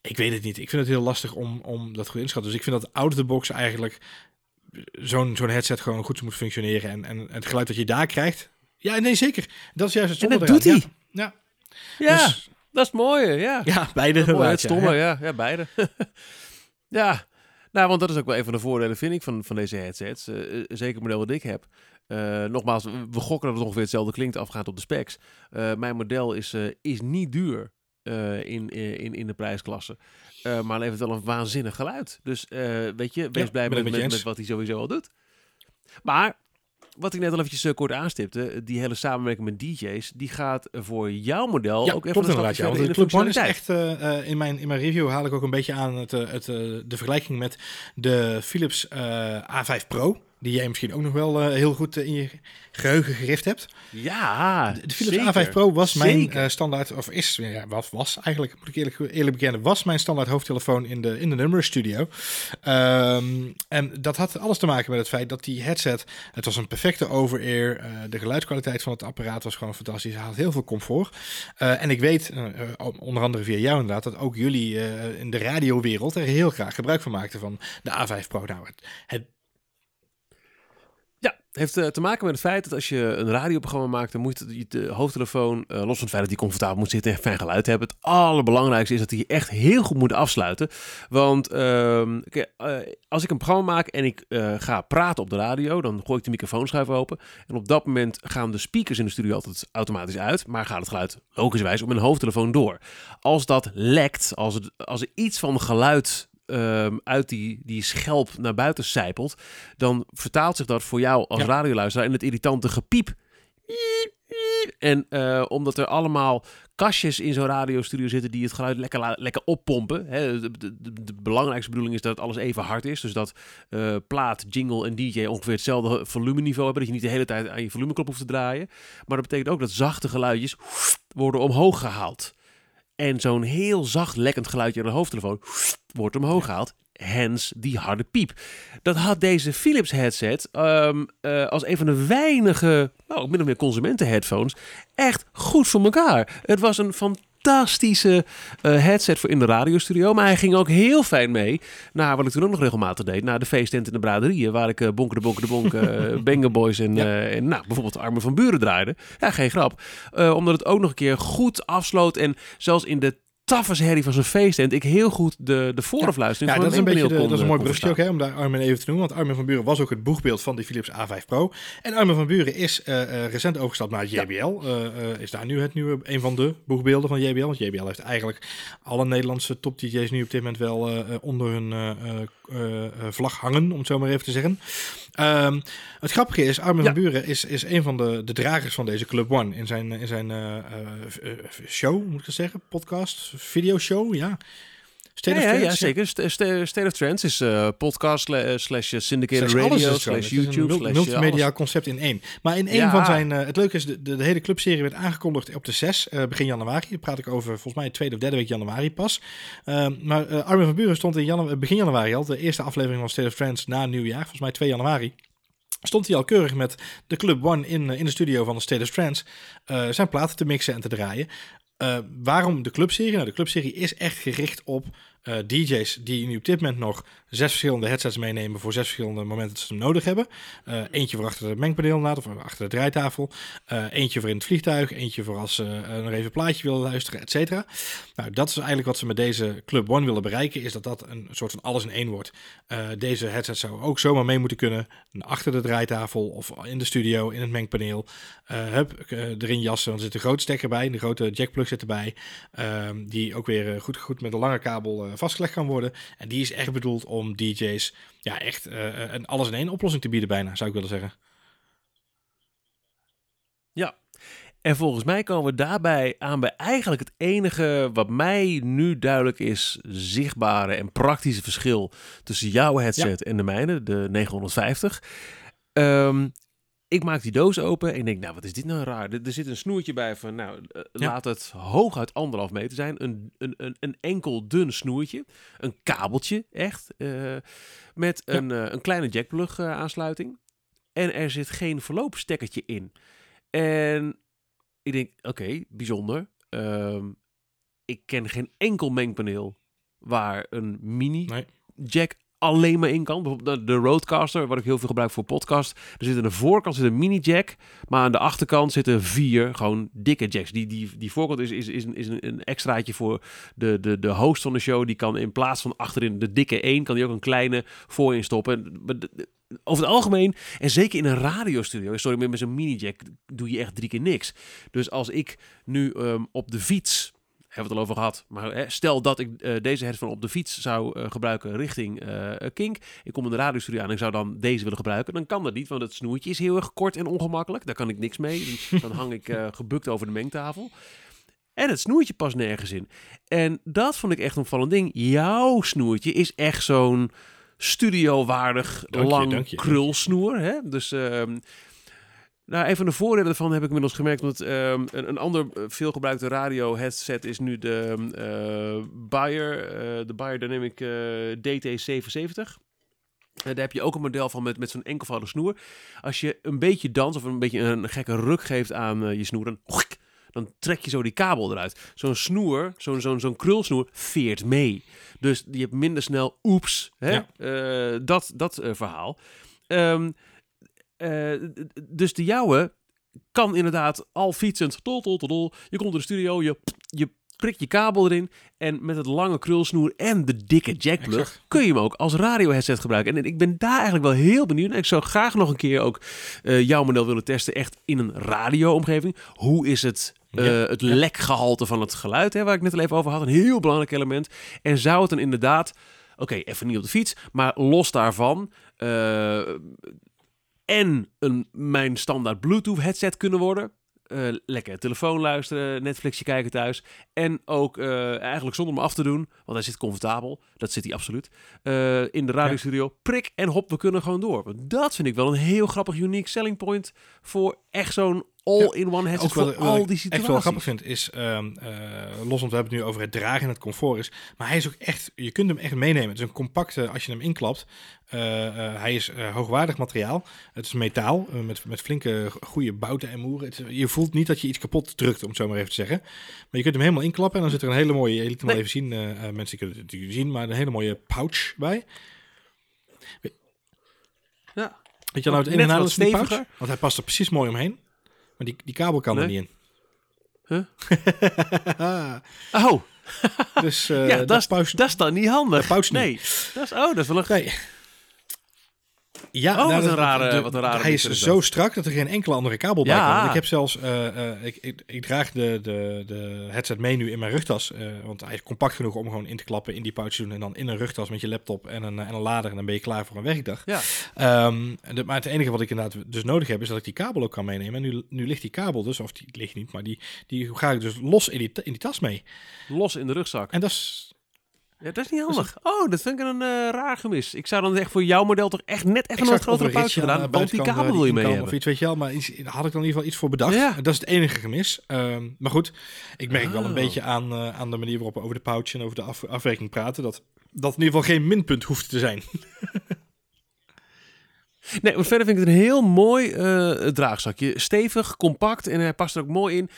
ik weet het niet. Ik vind het heel lastig om, om dat goed in te schatten. Dus ik vind dat out of the box eigenlijk zo'n zo'n headset gewoon goed moet functioneren. En, en het geluid dat je daar krijgt, ja, nee, zeker. Dat is juist het stomme En dat doet hij. Ja. Ja, dus, dat is het mooie, ja. Ja, beide. Dat het stomme, ja. Ja, beide. (laughs) ja, nou, want dat is ook wel een van de voordelen, vind ik, van, van deze headsets. Uh, zeker het model wat ik heb. Uh, nogmaals, we gokken dat het ongeveer hetzelfde klinkt afgaand op de specs. Uh, mijn model is, is niet duur in, in, in de prijsklasse. maar levert wel een waanzinnig geluid. Dus weet je, wees blij met, met, met, wat hij sowieso al doet. Maar wat ik net al eventjes uh, kort aanstipte, die hele samenwerking met DJ's, die gaat voor jouw model ja, ook even een stapje verder in de Club One is echt, uh, in, mijn, in mijn review haal ik ook een beetje aan het, het, de vergelijking met de Philips A5 Pro die jij misschien ook nog wel uh, heel goed uh, in je geheugen gericht hebt. Ja, de, de Philips zeker. A5 Pro was mijn uh, standaard, of is, ja, wat was eigenlijk, moet ik eerlijk, eerlijk bekennen, was mijn standaard hoofdtelefoon in de, in de nummer studio. Um, en dat had alles te maken met het feit dat die headset, het was een perfecte over-ear, de geluidskwaliteit van het apparaat was gewoon fantastisch, hij had heel veel comfort. en ik weet, onder andere via jou inderdaad, dat ook jullie in de radiowereld er heel graag gebruik van maakten van de A5 Pro. Nou, het, het heeft uh, te maken met het feit dat als je een radioprogramma maakt, dan moet je de hoofdtelefoon, uh, los van het feit dat die comfortabel moet zitten en fijn geluid hebben. Het allerbelangrijkste is dat hij echt heel goed moet afsluiten. Want uh, als ik een programma maak en ik ga praten op de radio, dan gooi ik de microfoonschuif open. En op dat moment gaan de speakers in de studio altijd automatisch uit, maar gaat het geluid logischerwijs op mijn hoofdtelefoon door. Als dat lekt, als, het, als er iets van geluid um, uit die, die schelp naar buiten zijpelt, dan vertaalt zich dat voor jou als ja. radioluisteraar in het irritante gepiep. En uh, omdat er allemaal kastjes in zo'n radiostudio zitten die het geluid lekker, lekker oppompen. Hè, de, de, de, belangrijkste bedoeling is dat alles even hard is. Dus dat uh, plaat, jingle en DJ ongeveer hetzelfde volumeniveau hebben. Dat je niet de hele tijd aan je volumeknop hoeft te draaien. Maar dat betekent ook dat zachte geluidjes worden omhoog gehaald. En zo'n heel zacht lekkend geluidje aan de hoofdtelefoon wordt omhoog gehaald. Hens die harde piep. Dat had deze Philips headset um, uh, als een van de weinige, nou, min of meer consumenten headphones, echt goed voor elkaar. Het was een fantastisch fantastische uh, headset voor in de radiostudio. Maar hij ging ook heel fijn mee naar wat ik toen ook nog regelmatig deed. Naar de feesttent in de braderieën. Waar ik uh, bonken de bonken de bonken, (laughs) uh, Banger Boys en, ja. en nou, bijvoorbeeld de Armen van Buren draaide. Ja, geen grap. omdat het ook nog een keer goed afsloot. En zelfs in de herrie van zijn feesttent ik heel goed de, de voorafluistering ja, ja, dat is een beetje de, dat is een mooi bruggetje ook hè, om daar Armin even te noemen. Want Armin van Buren was ook het boegbeeld van die Philips A5 Pro. En Armin van Buren is uh, uh, recent overgestapt naar JBL. Ja. Uh, is daar nu het nieuwe, een van de boegbeelden van JBL. Want JBL heeft eigenlijk alle Nederlandse top DJ's nu op dit moment wel onder hun vlag hangen, om het zo maar even te zeggen. Um, het grappige is, Armin ja. van Buren is, is een van de, de dragers van deze Club One. In zijn, in zijn uh, uh, show, moet ik zeggen, podcast, videoshow, ja. State ja, of Trends, ja, ja, zeker. State of Trends is uh, podcast slash syndicated slash radio slash YouTube. Een multimedia alles. concept in één. Maar in één ja. van zijn... Uh, het leuke is, de, de, de, hele clubserie werd aangekondigd op de 6, uh, begin januari. Daar praat ik over volgens mij tweede of derde week januari pas. Uh, maar Armin van Buren stond in janu begin januari al. De eerste aflevering van State of Trends na nieuwjaar. Volgens mij 2 januari stond hij al keurig met de Club One in, in de studio van de State of uh, zijn platen te mixen en te draaien. waarom de clubserie? Nou, de clubserie is echt gericht op uh, DJ's die nu op dit moment nog zes verschillende headsets meenemen voor zes verschillende momenten dat ze hem nodig hebben. Uh, eentje voor achter het mengpaneel of achter de draaitafel. Uh, eentje voor in het vliegtuig. Eentje voor als ze nog even een plaatje willen luisteren, et cetera. Nou, dat is eigenlijk wat ze met deze Club One willen bereiken. Is dat dat een soort van alles in één wordt. deze headset zou ook zomaar mee moeten kunnen. Achter de draaitafel of in de studio, in het mengpaneel. hup, erin jassen. Want er zit een grote stekker bij. De grote jackplug zit erbij. Ehm, die ook weer goed, goed met een lange kabel vastgelegd kan worden. En die is echt bedoeld om DJ's ja, echt uh, een alles in één oplossing te bieden bijna, zou ik willen zeggen. Ja, en volgens mij komen we daarbij aan bij eigenlijk het enige wat mij nu duidelijk is, zichtbare en praktische verschil tussen jouw headset en de mijne, de 950. Um, ik maak die doos open en ik denk, nou, wat is dit nou raar? Er, zit een snoertje bij van, nou, uh, laat het hooguit anderhalf meter zijn. Een, een, een, een enkel dun snoertje. Een kabeltje, echt. Uh, met een, uh, een kleine jackplug aansluiting. En er zit geen verloopstekkertje in. En ik denk, oké, okay, bijzonder. Um, ik ken geen enkel mengpaneel waar een mini nee. jack alleen maar in kan. Bijvoorbeeld de Roadcaster, wat ik heel veel gebruik voor podcast. Er zit aan de voorkant zit een mini jack, maar aan de achterkant zitten vier gewoon dikke jacks. Die, die, die voorkant is, is, is, een, is een, extraatje voor de, de, de host van de show. Die kan in plaats van achterin de dikke één, kan die ook een kleine voorin stoppen. Over het algemeen, en zeker in een radiostudio, sorry, met zo'n mini jack doe je echt drie keer niks. Dus als ik nu um, op de fiets hebben we het al over gehad. Maar hè, stel dat ik uh, deze headphone op de fiets zou uh, gebruiken richting uh, Kink. Ik kom in de radiostudio aan en ik zou dan deze willen gebruiken. Dan kan dat niet, want het snoertje is heel erg kort en ongemakkelijk. Daar kan ik niks mee. (laughs) Dan hang ik gebukt over de mengtafel. En het snoertje past nergens in. En dat vond ik echt een opvallend ding. Jouw snoertje is echt zo'n studiowaardig lang krulsnoer. Hè? Dus... Uh, nou, een van de voordelen daarvan heb ik inmiddels gemerkt. Want um, een, een, ander eh, veelgebruikte radio headset is nu de uh, Bayer, uh, de Bayer Dynamic DT770. daar heb je ook een model van met, met zo'n enkelvoudige snoer. Als je een beetje dans of een beetje een gekke ruk geeft aan je snoer, dan, dan trek je zo die kabel eruit. Zo'n snoer, zo'n zo'n zo'n krulsnoer, veert mee. Dus je hebt minder snel oeps. Hè? Ja. dat dat verhaal. Um, uh, dus de jouwe kan inderdaad al fietsend, tol, tol, tol, je komt in de studio, je, je prikt je kabel erin en met het lange krulsnoer en de dikke jackplug kun je hem ook als radio headset gebruiken. En ik ben daar eigenlijk wel heel benieuwd. En ik zou graag nog een keer ook uh, jouw model willen testen, echt in een radio-omgeving. Hoe is het uh, ja, het ja. lekgehalte van het geluid, hè, waar ik net al even over had. Een heel belangrijk element. En zou het dan inderdaad, oké, okay, even niet op de fiets, maar los daarvan, uh, en een, mijn standaard Bluetooth headset kunnen worden. Uh, lekker telefoon luisteren, Netflixje kijken thuis. En ook uh, eigenlijk zonder me af te doen, want hij zit comfortabel. Dat zit hij absoluut. Uh, in de radiostudio. Ja. Prik en hop, we kunnen gewoon door. Want dat vind ik wel een heel grappig, unique selling point voor echt zo'n all-in-one headset ook voor al die situaties. Echt wel grappig vind is, um, uh, los want we hebben het nu over het dragen en het comfort is, maar hij is ook echt, je kunt hem echt meenemen. Het is een compacte, als je hem inklapt, uh, uh, hij is hoogwaardig materiaal. Het is metaal, met, met flinke goede bouten en moeren. Het, je voelt niet dat je iets kapot drukt, om het zo maar even te zeggen. Maar je kunt hem helemaal inklappen en dan zit er een hele mooie, je liet hem nee. wel even zien, mensen kunnen het natuurlijk zien, maar een hele mooie pouch bij. Ja. Weet je nou het in en uit steviger? Pouch? Want hij past er precies mooi omheen. Maar die, die kabel kan nee. er niet in. Huh? (laughs) oh. dus uh, ja, dat, is, dat is dan niet handig. Dat nee, dat is, oh, dat is wel een... Nee. Ja, oh, nou, wat, een rare, de, wat een rare Hij is zo strak dat er geen enkele andere kabel bij ja. kan. Ik heb zelfs, uh, uh, ik, ik, ik, draag de, de, de headset mee nu in mijn rugtas. Uh, want hij is compact genoeg om gewoon in te klappen, in die pouch te doen. En dan in een rugtas met je laptop en een, en een lader. En dan ben je klaar voor een werkdag. Ja. Um, de, maar het enige wat ik inderdaad dus nodig heb, is dat ik die kabel ook kan meenemen. En nu, nu ligt die kabel dus, of die ligt niet, maar die, die ga ik dus los in die, in die tas mee. Los in de rugzak. En dat is ja, dat is niet handig. Oh, dat vind ik een uh, raar gemis. Ik zou dan echt voor jouw model toch echt net even een grotere pouch gedaan. Want die kabel wil je mee hebben. Of iets, weet je wel. Maar iets, had ik dan in ieder geval iets voor bedacht. Ja. Dat is het enige gemis. Um, maar goed, ik merk oh. wel een beetje aan, uh, aan de manier waarop we over de pouch en over de af, afwerking praten. Dat dat in ieder geval geen minpunt hoeft te zijn. (laughs) Nee, maar verder vind ik het een heel mooi uh, draagzakje. Stevig, compact en hij past er ook mooi in.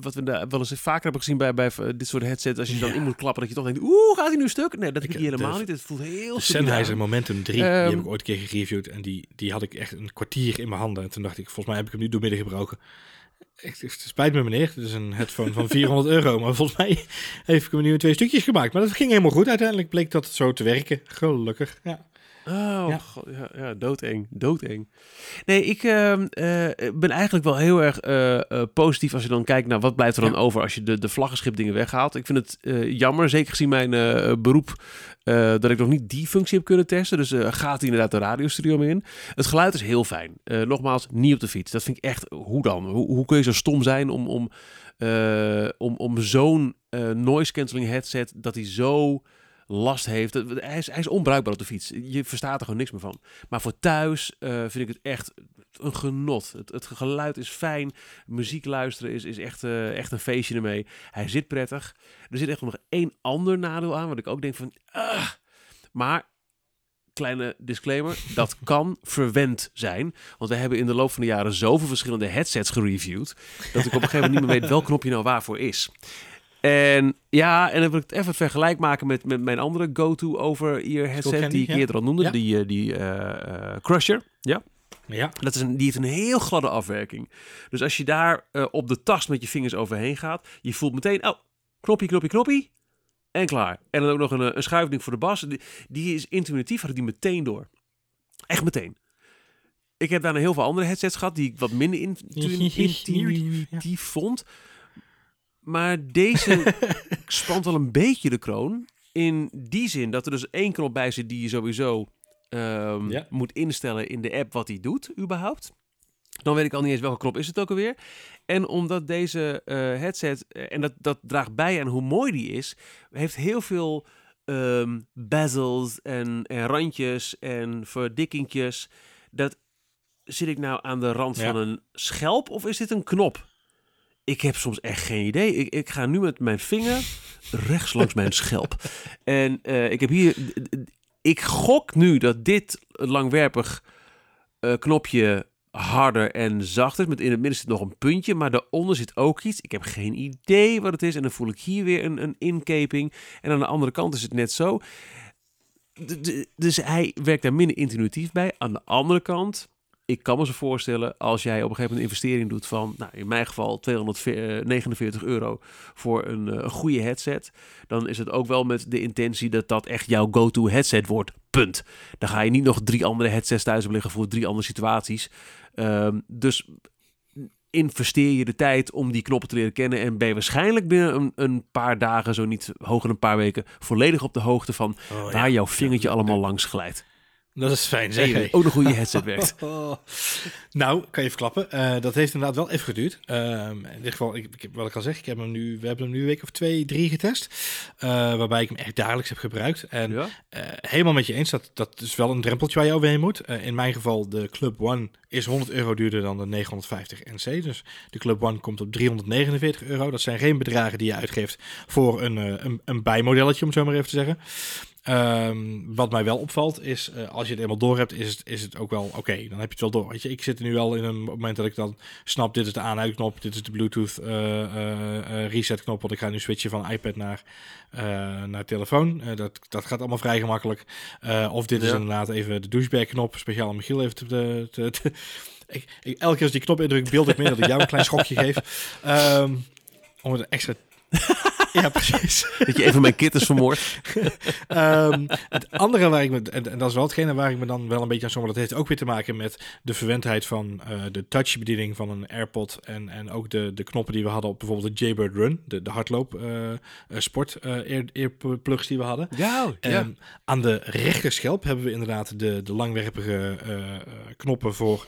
Wat we daar wel eens vaker hebben gezien bij, bij dit soort headsets. Als je dan in moet klappen, dat je toch denkt, oeh, gaat hij nu stuk? Nee, dat ik, heb ik helemaal niet. Het voelt heel Sennheiser Momentum 3, die heb ehm, ik ooit een keer gereviewd. En die, die had ik echt een kwartier in mijn handen. En toen dacht ik, volgens mij heb ik hem nu doormidden gebroken. Het spijt me meneer, het is een headphone van (laughs) 400 euro. Maar volgens mij (laughs) heeft ik hem nu in twee stukjes gemaakt. Maar dat ging helemaal goed. Uiteindelijk bleek dat zo te werken. Gelukkig, ja. Oh, ja. God, ja, ja, doodeng, doodeng. Nee, ik uh, ben eigenlijk wel heel erg uh, positief als je dan kijkt naar wat blijft er dan over als je de, de vlaggenschip dingen weghaalt. Ik vind het jammer, zeker gezien mijn beroep, dat ik nog niet die functie heb kunnen testen. Dus gaat inderdaad de radiostudio mee in. Het geluid is heel fijn. nogmaals, niet op de fiets. Dat vind ik echt, hoe dan? Hoe, hoe kun je zo stom zijn om, om, om, om zo'n noise cancelling headset, dat hij zo last heeft. Hij is, hij is onbruikbaar op de fiets. Je verstaat er gewoon niks meer van. Maar voor thuis uh, vind ik het echt een genot. Het, het, geluid is fijn. Muziek luisteren is, is echt, uh, echt een feestje ermee. Hij zit prettig. Er zit echt nog één ander nadeel aan, wat ik ook denk van... Maar kleine disclaimer, (laughs) dat kan verwend zijn. Want we hebben in de loop van de jaren zoveel verschillende headsets gereviewd, dat ik op een gegeven moment niet meer weet welk knopje nou waarvoor is. En ja, en dan wil ik het even vergelijk maken met, met mijn andere go-to over-ear headset die ik eerder al noemde, die, uh, die uh, Crusher. Ja. Ja. Dat is een, die heeft een heel gladde afwerking. Dus als je daar uh, op de tast met je vingers overheen gaat, je voelt meteen, oh, knopje, knopje, knopje. En klaar. En dan ook nog een, een schuifding voor de bas. Die, die is intuïtief, had ik die meteen door. Echt meteen. Ik heb daarna heel veel andere headsets gehad die ik wat minder (laughs) intuïtief vond. Maar deze (laughs) spant wel een beetje de kroon. In die zin dat er dus één knop bij zit die je sowieso um, moet instellen in de app wat hij doet, überhaupt. Dan weet ik al niet eens welke knop is het ook alweer. En omdat deze uh, headset, uh, en dat, dat draagt bij aan hoe mooi die is, heeft heel veel um, bezels en, en randjes en verdikkingjes. Dat zit ik nou aan de rand ja. van een schelp of is dit een knop? Ik heb soms echt geen idee. Ik, ik ga nu met mijn vinger rechts langs mijn schelp. En uh, ik heb hier. Ik gok nu dat dit langwerpig uh, knopje harder en zachter. Met in het midden zit nog een puntje, maar daaronder zit ook iets. Ik heb geen idee wat het is. En dan voel ik hier weer een, een inkeping. En aan de andere kant is het net zo. dus hij werkt daar minder intuïtief bij. Aan de andere kant ik kan me zo voorstellen, als jij op een gegeven moment een investering doet van, nou, in mijn geval 249 euro voor een, uh, goede headset, dan is het ook wel met de intentie dat dat echt jouw go-to headset wordt. Punt. Dan ga je niet nog drie andere headsets thuis liggen voor drie andere situaties. Um, dus investeer je de tijd om die knoppen te leren kennen en ben je waarschijnlijk binnen een, een paar dagen, zo niet hoger een paar weken, volledig op de hoogte van oh, waar jouw vingertje allemaal langs glijdt. Dat is fijn, (laughs) zeg. Hey, ook een goede headset werkt. (laughs) nou, kan je verklappen. Uh, dat heeft inderdaad wel even geduurd. Uh, in dit geval, ik, ik, wat ik al zeg, ik heb hem nu, we hebben hem nu een week of twee, drie getest. Uh, waarbij ik hem echt dagelijks heb gebruikt. En ja? Eh, helemaal met je eens, dat, dat is wel een drempeltje waar je overheen moet. in mijn geval, de Club One is 100 euro duurder dan de 950 NC. Dus de Club One komt op 349 euro. Dat zijn geen bedragen die je uitgeeft voor een, een, een bijmodelletje, om zo maar even te zeggen. Um, wat mij wel opvalt is, uh, als je het eenmaal door hebt, is het, is het ook wel oké. Dan heb je het wel door. Weet je, ik zit er nu al in een moment dat ik dan snap, dit is de aan-uitknop, dit is de Bluetooth uh, uh, reset knop, want ik ga nu switchen van iPad naar, naar telefoon. dat, dat gaat allemaal vrij gemakkelijk. of dit ja. is inderdaad even de douchebag knop, speciaal om Michiel even te... te, te ik, ik, elke keer als die knop indruk, beeld ik meer dat ik jou een klein schokje geef. Um, om het extra ja, precies. (laughs) Dat je even mijn kittens vermoord. um, (laughs) het andere waar ik me, en, en, dat is wel hetgene waar ik me dan wel een beetje aan zomer, dat heeft ook weer te maken met de verwendheid van uh, de touchbediening van een AirPod en, en ook de, de knoppen die we hadden op bijvoorbeeld de Jaybird Run, de, de hardloop uh, sport uh, ear, earplugs die we hadden. Ja, ja. Um, aan de rechterschelp hebben we inderdaad de, de langwerpige knoppen voor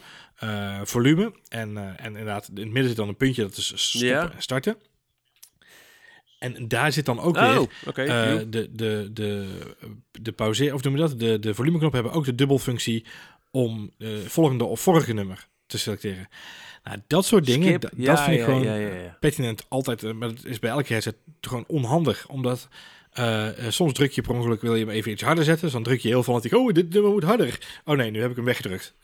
volume en, en inderdaad in het midden zit dan een puntje dat is stoppen ja. en starten. En daar zit dan ook oh, weer okay, uh, de, de, de, de pauze, of noem je dat? De, de volumeknop hebben ook de dubbelfunctie om uh, volgende of vorige nummer te selecteren. Nou, dat soort dingen, ja, dat vind ik ja, gewoon ja, pertinent altijd, maar het is bij elke headset gewoon onhandig, omdat soms druk je per ongeluk, wil je hem even iets harder zetten. Dus dan druk je heel fanatiek, oh, dit nummer moet harder. Oh nee, nu heb ik hem weggedrukt.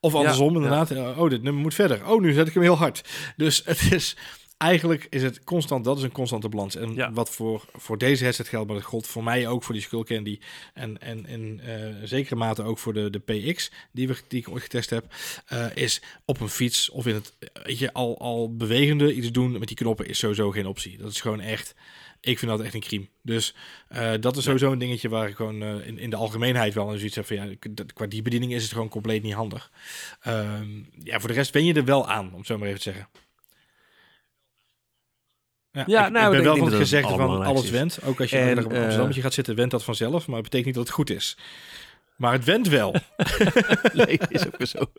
of andersom inderdaad, oh, dit nummer moet verder. Oh, nu zet ik hem heel hard. Dus het is eigenlijk is het constant, dat is een constante balans. En wat voor, voor deze headset geldt, maar dat gold voor mij ook voor die Skull Candy. En, en in uh, zekere mate ook voor de, de PX, die, we, die ik ooit getest heb, uh, is op een fiets of in het, weet je, al, al bewegende iets doen met die knoppen is sowieso geen optie. Dat is gewoon echt, ik vind dat echt een crime. Dus uh, dat is sowieso een dingetje waar ik gewoon in, in de algemeenheid wel een zoiets heb van ja, qua die bediening is het gewoon compleet niet handig. Ehm, ja, voor de rest ben je er wel aan, om zo maar even te zeggen. Ja, ja ik, nou, ik ben wel van het gezegde van alles wendt. Ook als je en, op Amsterdam uh, gaat zitten, wendt dat vanzelf. Maar het betekent niet dat het goed is. Maar het wendt wel. (laughs) nee, is ook zo. (laughs)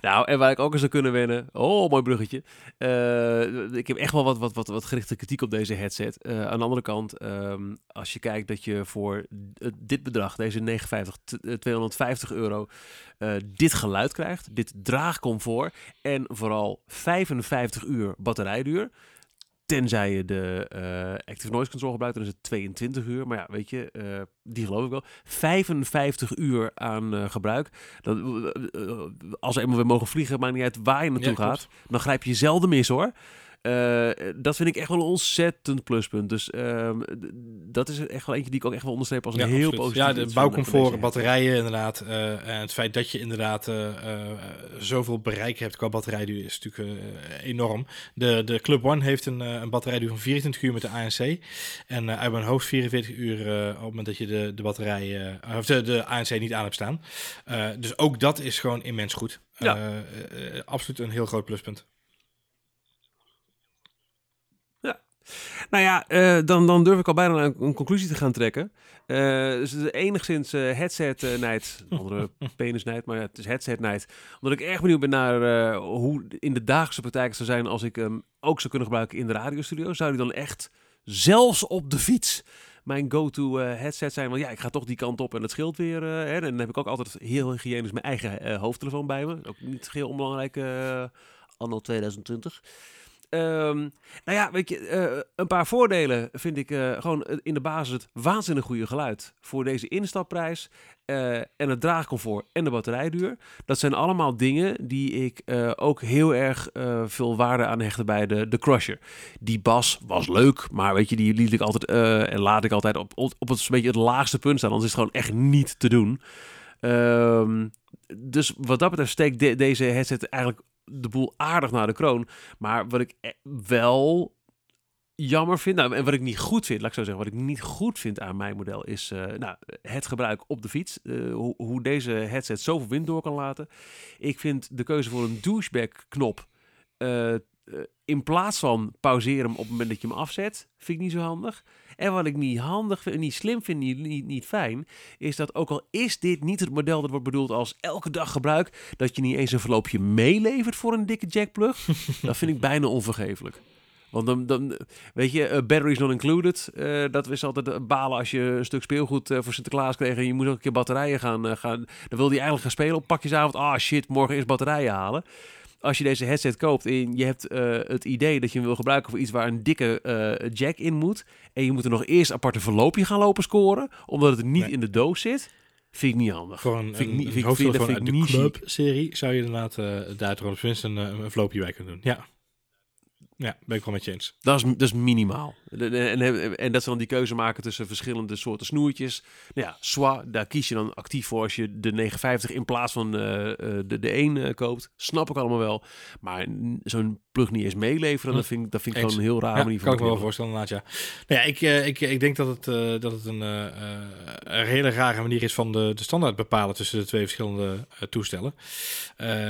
nou, en waar ik ook eens zou kunnen wennen. Oh, mooi bruggetje. Uh, ik heb echt wel wat, wat, wat, wat gerichte kritiek op deze headset. Uh, aan de andere kant, um, als je kijkt dat je voor dit bedrag, deze 59, 250 euro, uh, dit geluid krijgt, dit draagcomfort en vooral 55 uur batterijduur. Tenzij je de uh, Active Noise Control gebruikt, dan is het 22 uur. Maar ja, weet je, uh, die geloof ik wel. 55 uur aan uh, gebruik. Dan, als we eenmaal weer mogen vliegen, maakt niet uit waar je naartoe ja, gaat. Dan grijp je zelden mis hoor. Uh, dat vind ik echt wel een ontzettend pluspunt. Dus um, dat is echt wel eentje die ik ook echt wel onderstreep als een heel absoluut. positief. Ja, de bouwcomfort, batterijen inderdaad. Uh, en het feit dat je inderdaad uh, zoveel bereik hebt qua batterijduur is natuurlijk enorm. De, de Club One heeft een, een batterijduur van 24 uur met de ANC. En uit mijn hoofd 44 uur op het moment dat je de, de batterij, of de, de ANC niet aan hebt staan. dus ook dat is gewoon immens goed. Ja. absoluut een heel groot pluspunt. Nou ja, uh, dan, dan durf ik al bijna een, een conclusie te gaan trekken. Uh, dus enigszins uh, headset nijd, andere (laughs) penis nijd, maar het is headset nijd. Omdat ik erg benieuwd ben naar hoe in de dagelijkse praktijk zou zijn als ik hem ook zou kunnen gebruiken in de radiostudio. Zou die dan echt zelfs op de fiets mijn go-to headset zijn? Want ja, ik ga toch die kant op en het scheelt weer. Hè, en dan heb ik ook altijd heel hygiënisch mijn eigen hoofdtelefoon bij me. Ook niet heel onbelangrijk anno 2020. Um, nou ja, weet je, uh, een paar voordelen vind ik uh, gewoon in de basis het waanzinnig goede geluid voor deze instapprijs en het draagcomfort en de batterijduur. Dat zijn allemaal dingen die ik ook heel erg veel waarde aan hechten bij de, de Crusher. Die bas was leuk, maar weet je, die liet ik altijd en laat ik altijd op, op het, beetje het laagste punt staan, anders is gewoon echt niet te doen. Um, dus wat dat betreft steekt de, deze headset eigenlijk de boel aardig naar de kroon. Maar wat ik e- wel jammer vind, nou, en wat ik niet goed vind, laat ik zo zeggen, wat ik niet goed vind aan mijn model is uh, nou, het gebruik op de fiets. Uh, hoe, deze headset zoveel wind door kan laten. Ik vind de keuze voor een doucheback knop uh, in plaats van pauzeren op het moment dat je hem afzet, vind ik niet zo handig. En wat ik niet handig vind, niet slim vind, niet, niet, niet fijn, is dat ook al is dit niet het model dat wordt bedoeld als elke dag gebruik, dat je niet eens een verloopje meelevert voor een dikke jackplug, (laughs) dat vind ik bijna onvergeeflijk. Want dan, dan weet je, uh, batteries not included. Uh, dat is altijd balen als je een stuk speelgoed uh, voor Sinterklaas kreeg en je moet ook een keer batterijen gaan. gaan dan wil hij eigenlijk gaan spelen op pakjesavond. Ah shit, morgen is batterijen halen als je deze headset koopt en je hebt uh, het idee dat je hem wil gebruiken voor iets waar een dikke uh, jack in moet. En je moet er nog eerst apart een verloopje gaan lopen scoren, omdat het niet in de doos zit. Vind ik niet handig. Een, vind ik niet, vind, vind, vind, de club-serie zou je inderdaad uh, daar toch een, een verloopje bij kunnen doen. Ja. Ja, ben ik wel met je eens. Dat is, dat is minimaal. En, en, en dat ze dan die keuze maken tussen verschillende soorten snoertjes. Nou ja, SWA, daar kies je dan actief voor als je de 950 in plaats van uh, de, de 1 uh, koopt. Snap ik allemaal wel. Maar zo'n plug niet eens meeleveren, dat hm. vind, dat vind ik gewoon een heel raar ja, manier van. Kan ik me wel voorstellen, inderdaad, ja. Nou ja, ik, uh, ik, ik denk dat het, dat het een, een hele rare manier is van de, de standaard bepalen tussen de twee verschillende toestellen.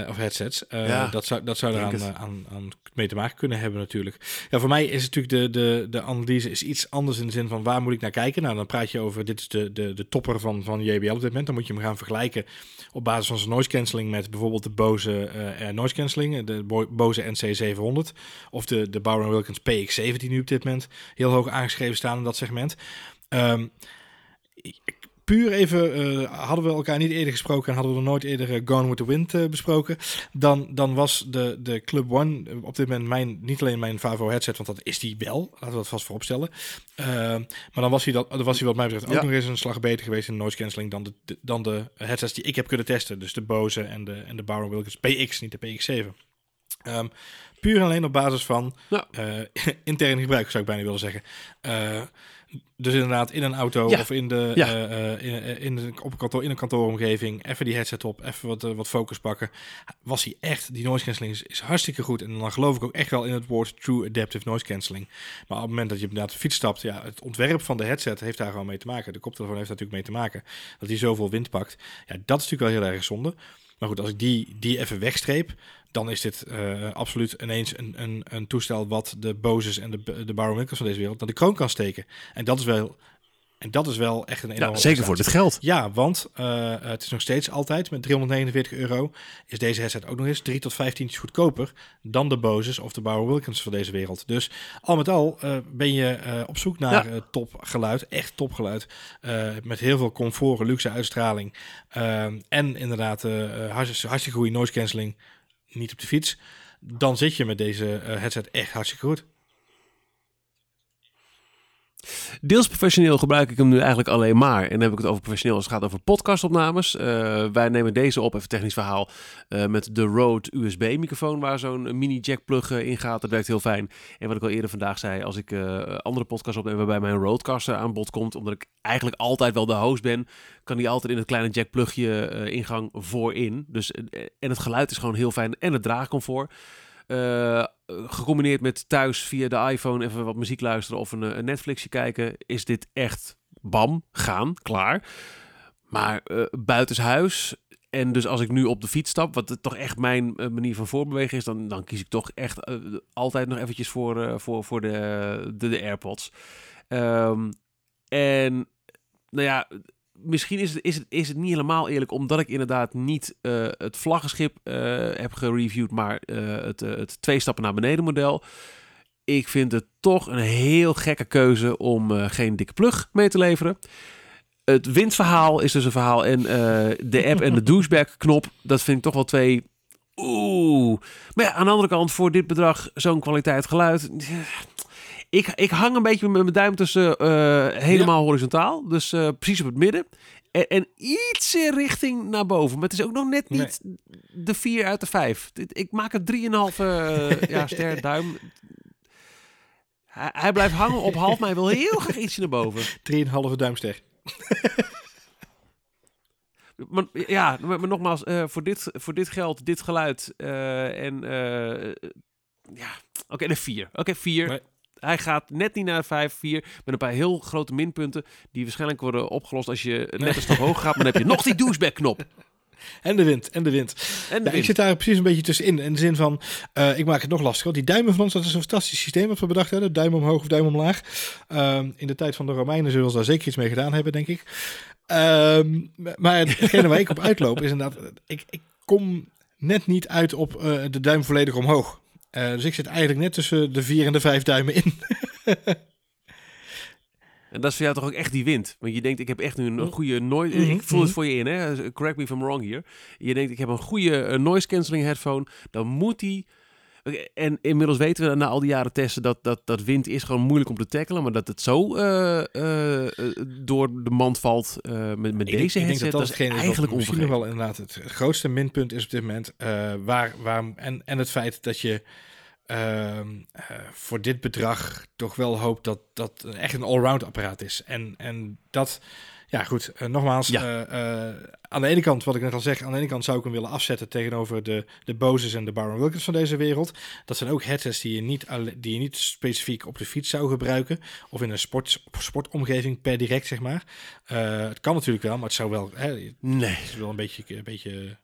of headsets. Ja, dat zou, dat zou eraan aan, aan mee te maken kunnen hebben natuurlijk. Ja, voor mij is natuurlijk de, de, de analyse is iets anders in de zin van waar moet ik naar kijken? Nou, dan praat je over, dit is de, de, de topper van, van JBL op dit moment. Dan moet je hem gaan vergelijken op basis van zijn noise cancelling met bijvoorbeeld de Bose uh, noise cancelling, de Bose NC700 of de, de Bauer Wilkins PX7 die nu op dit moment heel hoog aangeschreven staan in dat segment. Um, puur even, uh, hadden we elkaar niet eerder gesproken en hadden we nog nooit eerder Gone with the Wind besproken, dan, dan was de, de Club One op dit moment mijn, niet alleen mijn Favo headset, want dat is die wel, laten we dat vast vooropstellen. maar dan was hij, dat, dan was hij wat mij betreft ook nog eens een slag beter geweest in noise cancelling dan de, dan de headsets die ik heb kunnen testen. Dus de Bose en de, en de Bauer Wilkins PX, niet de PX7. Um, puur alleen op basis van uh, (laughs) intern gebruik, zou ik bijna willen zeggen. Uh, dus inderdaad in een auto of in de, ja. uh, in, in, de, op een kantoor, in een kantooromgeving, even die headset op, even wat, wat focus pakken. Was hij echt, die noise cancelling is, is, hartstikke goed. En dan geloof ik ook echt wel in het woord true adaptive noise cancelling. Maar op het moment dat je inderdaad de fiets stapt, ja, het ontwerp van de headset heeft daar gewoon mee te maken. De koptelefoon heeft daar natuurlijk mee te maken. Dat hij zoveel wind pakt. Ja, dat is natuurlijk wel heel erg zonde. Maar goed, als ik die, die even wegstreep, dan is dit uh, absoluut ineens een, een, een toestel wat de Boses en de, de Barometrics van deze wereld naar de kroon kan steken. En dat is wel en dat is wel echt een enorme... Ja, zeker voor dit geld. Ja, want uh, het is nog steeds altijd met 349 euro... is deze headset ook nog eens 3 tot 15 goedkoper... dan de Boses of de Bauer Wilkins van deze wereld. Dus al met al uh, ben je uh, op zoek naar ja. topgeluid. Echt topgeluid. met heel veel comfort, luxe uitstraling. en inderdaad hartstikke, hartstikke goede noise cancelling. Niet op de fiets. Dan zit je met deze headset echt hartstikke goed. Deels professioneel gebruik ik hem nu eigenlijk alleen maar. En dan heb ik het over professioneel als het gaat over podcastopnames. Uh, wij nemen deze op, even technisch verhaal, uh, met de Rode USB-microfoon waar zo'n mini-jack-plug in gaat. Dat werkt heel fijn. En wat ik al eerder vandaag zei, als ik andere podcasts opneem waarbij mijn Rodecaster aan bod komt, omdat ik eigenlijk altijd wel de host ben, kan die altijd in het kleine jack-plugje ingang voorin. Dus, en het geluid is gewoon heel fijn en het draagcomfort. Uh, gecombineerd met thuis via de iPhone even wat muziek luisteren of een, een Netflixje kijken, is dit echt bam, gaan, klaar. Maar uh, buitenshuis, en dus als ik nu op de fiets stap, wat toch echt mijn manier van voorbewegen is, dan, dan kies ik toch echt altijd nog eventjes voor, voor, voor de, de, AirPods. Um, en nou ja, misschien is het, is, het, is het niet helemaal eerlijk, omdat ik inderdaad niet uh, het vlaggenschip uh, heb gereviewd, maar uh, het, het twee stappen naar beneden model. Ik vind het toch een heel gekke keuze om geen dikke plug mee te leveren. Het windverhaal is dus een verhaal en de app en de (laughs) douchebag knop, dat vind ik toch wel twee... Oeh. Maar ja, aan de andere kant, voor dit bedrag zo'n kwaliteit geluid ik, ik hang een beetje met mijn duim tussen uh, helemaal ja. horizontaal. Dus uh, precies op het midden. En, en, iets in richting naar boven. Maar het is ook nog net niet nee. de 4 uit de 5. Ik maak het 3,5 uh, ja, (laughs) ster duim. Hij, hij, blijft hangen op half, maar hij wil heel graag ietsje naar boven. 3,5 duimster. (laughs) maar, ja, maar, maar nogmaals, uh, voor, dit, voor dit geld, dit geluid en ja, oké, okay, de 4. Oké, okay, 4. Hij gaat net niet naar 5, 4 met een paar heel grote minpunten die waarschijnlijk worden opgelost als je net een stap hoog gaat, maar dan heb je nog die douchebag knop. (laughs) En de wind, en de wind. En de ja, wind. Ik zit daar precies een beetje tussenin. In de zin van, uh, ik maak het nog lastiger. Die duimen van ons, dat is een fantastisch systeem wat we bedacht hebben. Duim omhoog of duim omlaag. Uh, in de tijd van de Romeinen zullen ze daar zeker iets mee gedaan hebben, denk ik. Uh, maar hetgene waar ik op uitloop is inderdaad, ik, ik kom net niet uit op uh, de duim volledig omhoog. Uh, dus ik zit eigenlijk net tussen de vier en de vijf duimen in. (laughs) En dat is voor jou toch ook echt die wind. Want je denkt, ik heb echt nu een goede noise... Mm -hmm. Ik voel het voor je in, hè. Correct me if I'm wrong hier. Je denkt, ik heb een goede uh, noise cancelling headphone. Dan moet die... En inmiddels weten we na al die jaren testen dat, dat, dat wind is gewoon moeilijk om te tackelen. Maar dat het zo uh, uh, door de mand valt met, met ik deze headset, ik denk dat, dat, is eigenlijk misschien wel inderdaad het grootste minpunt is op dit moment. waar, waar, en, en het feit dat je uh, voor dit bedrag toch wel hoopt dat dat echt een allround apparaat is. En, en dat, ja goed, uh, nogmaals, ja. uh, aan de ene kant, wat ik net al zeg, aan de ene kant zou ik hem willen afzetten tegenover de, de Boses en de Baron Wilkins van deze wereld. Dat zijn ook headsets die je niet, die je niet specifiek op de fiets zou gebruiken of in een sport, sportomgeving per direct, zeg maar. het kan natuurlijk wel, maar het zou wel, hè, nee. het is wel een beetje, een beetje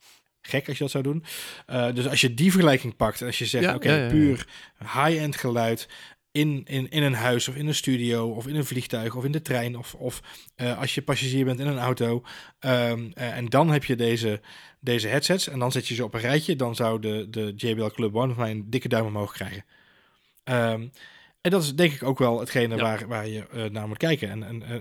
gek als je dat zou doen. Uh, dus als je die vergelijking pakt en als je zegt, ja, oké, okay, ja, ja, puur high-end geluid in, in, in een huis of in een studio of in een vliegtuig of in de trein of, of uh, als je passagier bent in een auto. Um, uh, en dan heb je deze, deze headsets en dan zet je ze op een rijtje, dan zou de, de JBL Club One van mij een dikke duim omhoog krijgen. Um, En dat is denk ik ook wel hetgene waar, waar je uh, naar moet kijken. En, en uh,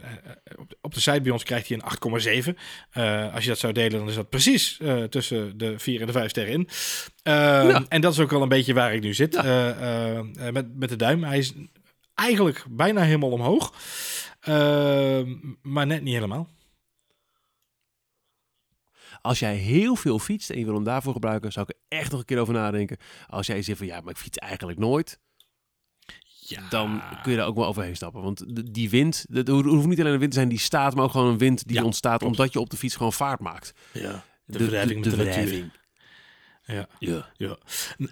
op, de, op, de site bij ons krijgt hij een 8,7. als je dat zou delen, dan is dat precies tussen de 4 en de 5 sterren in. Ja. En dat is ook wel een beetje waar ik nu zit ja. met, met de duim. Hij is eigenlijk bijna helemaal omhoog, maar net niet helemaal. Als jij heel veel fietst en je wil hem daarvoor gebruiken, zou ik er echt nog een keer over nadenken. Als jij zegt van ja, maar ik fiets eigenlijk nooit. Ja. Dan kun je daar ook wel overheen stappen. Want die wind, het hoeft niet alleen een wind te zijn die staat, maar ook gewoon een wind die ontstaat omdat je op de fiets gewoon vaart maakt. Ja, de, de wrijving de, de, Ja. Ja. ja.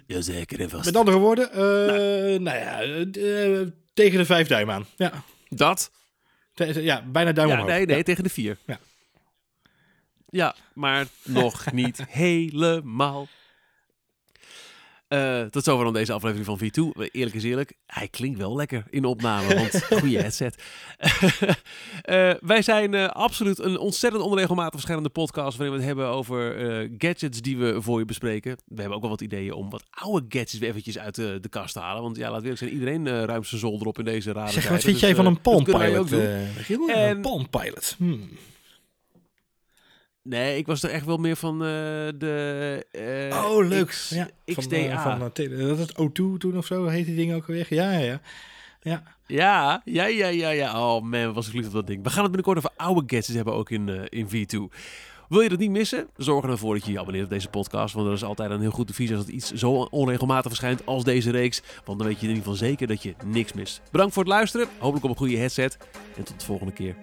Jazeker en vast. Met andere woorden, uh, nou. nou. ja, uh, tegen de vijf duim aan. Ja. Dat? ja, bijna duim ja, omhoog. Nee, nee, tegen de vier. Ja. Ja, maar nog niet (laughs) helemaal. Uh, tot zover dan deze aflevering van V2. Eerlijk is eerlijk, hij klinkt wel lekker in opname, want (laughs) goede headset. uh, (laughs) wij zijn uh, absoluut een ontzettend onregelmatig verschijnende podcast waarin we het hebben over gadgets die we voor je bespreken. We hebben ook wel wat ideeën om wat oude gadgets weer eventjes uit de, kast te halen. Want ja, laat we zijn, iedereen ruimt zijn zolder op in deze rare Zeg, wat vind dus, jij van een Palm Pilot? Een Palm Pilot. Hmm. Nee, ik was er echt wel meer van uh, de. Uh, oh, leuk. X, ja, XDA. Van, uh, van, dat het O2 toen of zo heet die ding ook weer. Ja, ja, ja. Ja, ja, ja, ja, ja. Oh man, was ik lief op dat ding. We gaan het binnenkort over oude gadgets hebben, ook in, in V2. Wil je dat niet missen? Zorg ervoor dat je je abonneert op deze podcast. Want dat is altijd een heel goed advies als het iets zo onregelmatig verschijnt als deze reeks. Want dan weet je in ieder geval zeker dat je niks mist. Bedankt voor het luisteren. Hopelijk op een goede headset. En tot de volgende keer.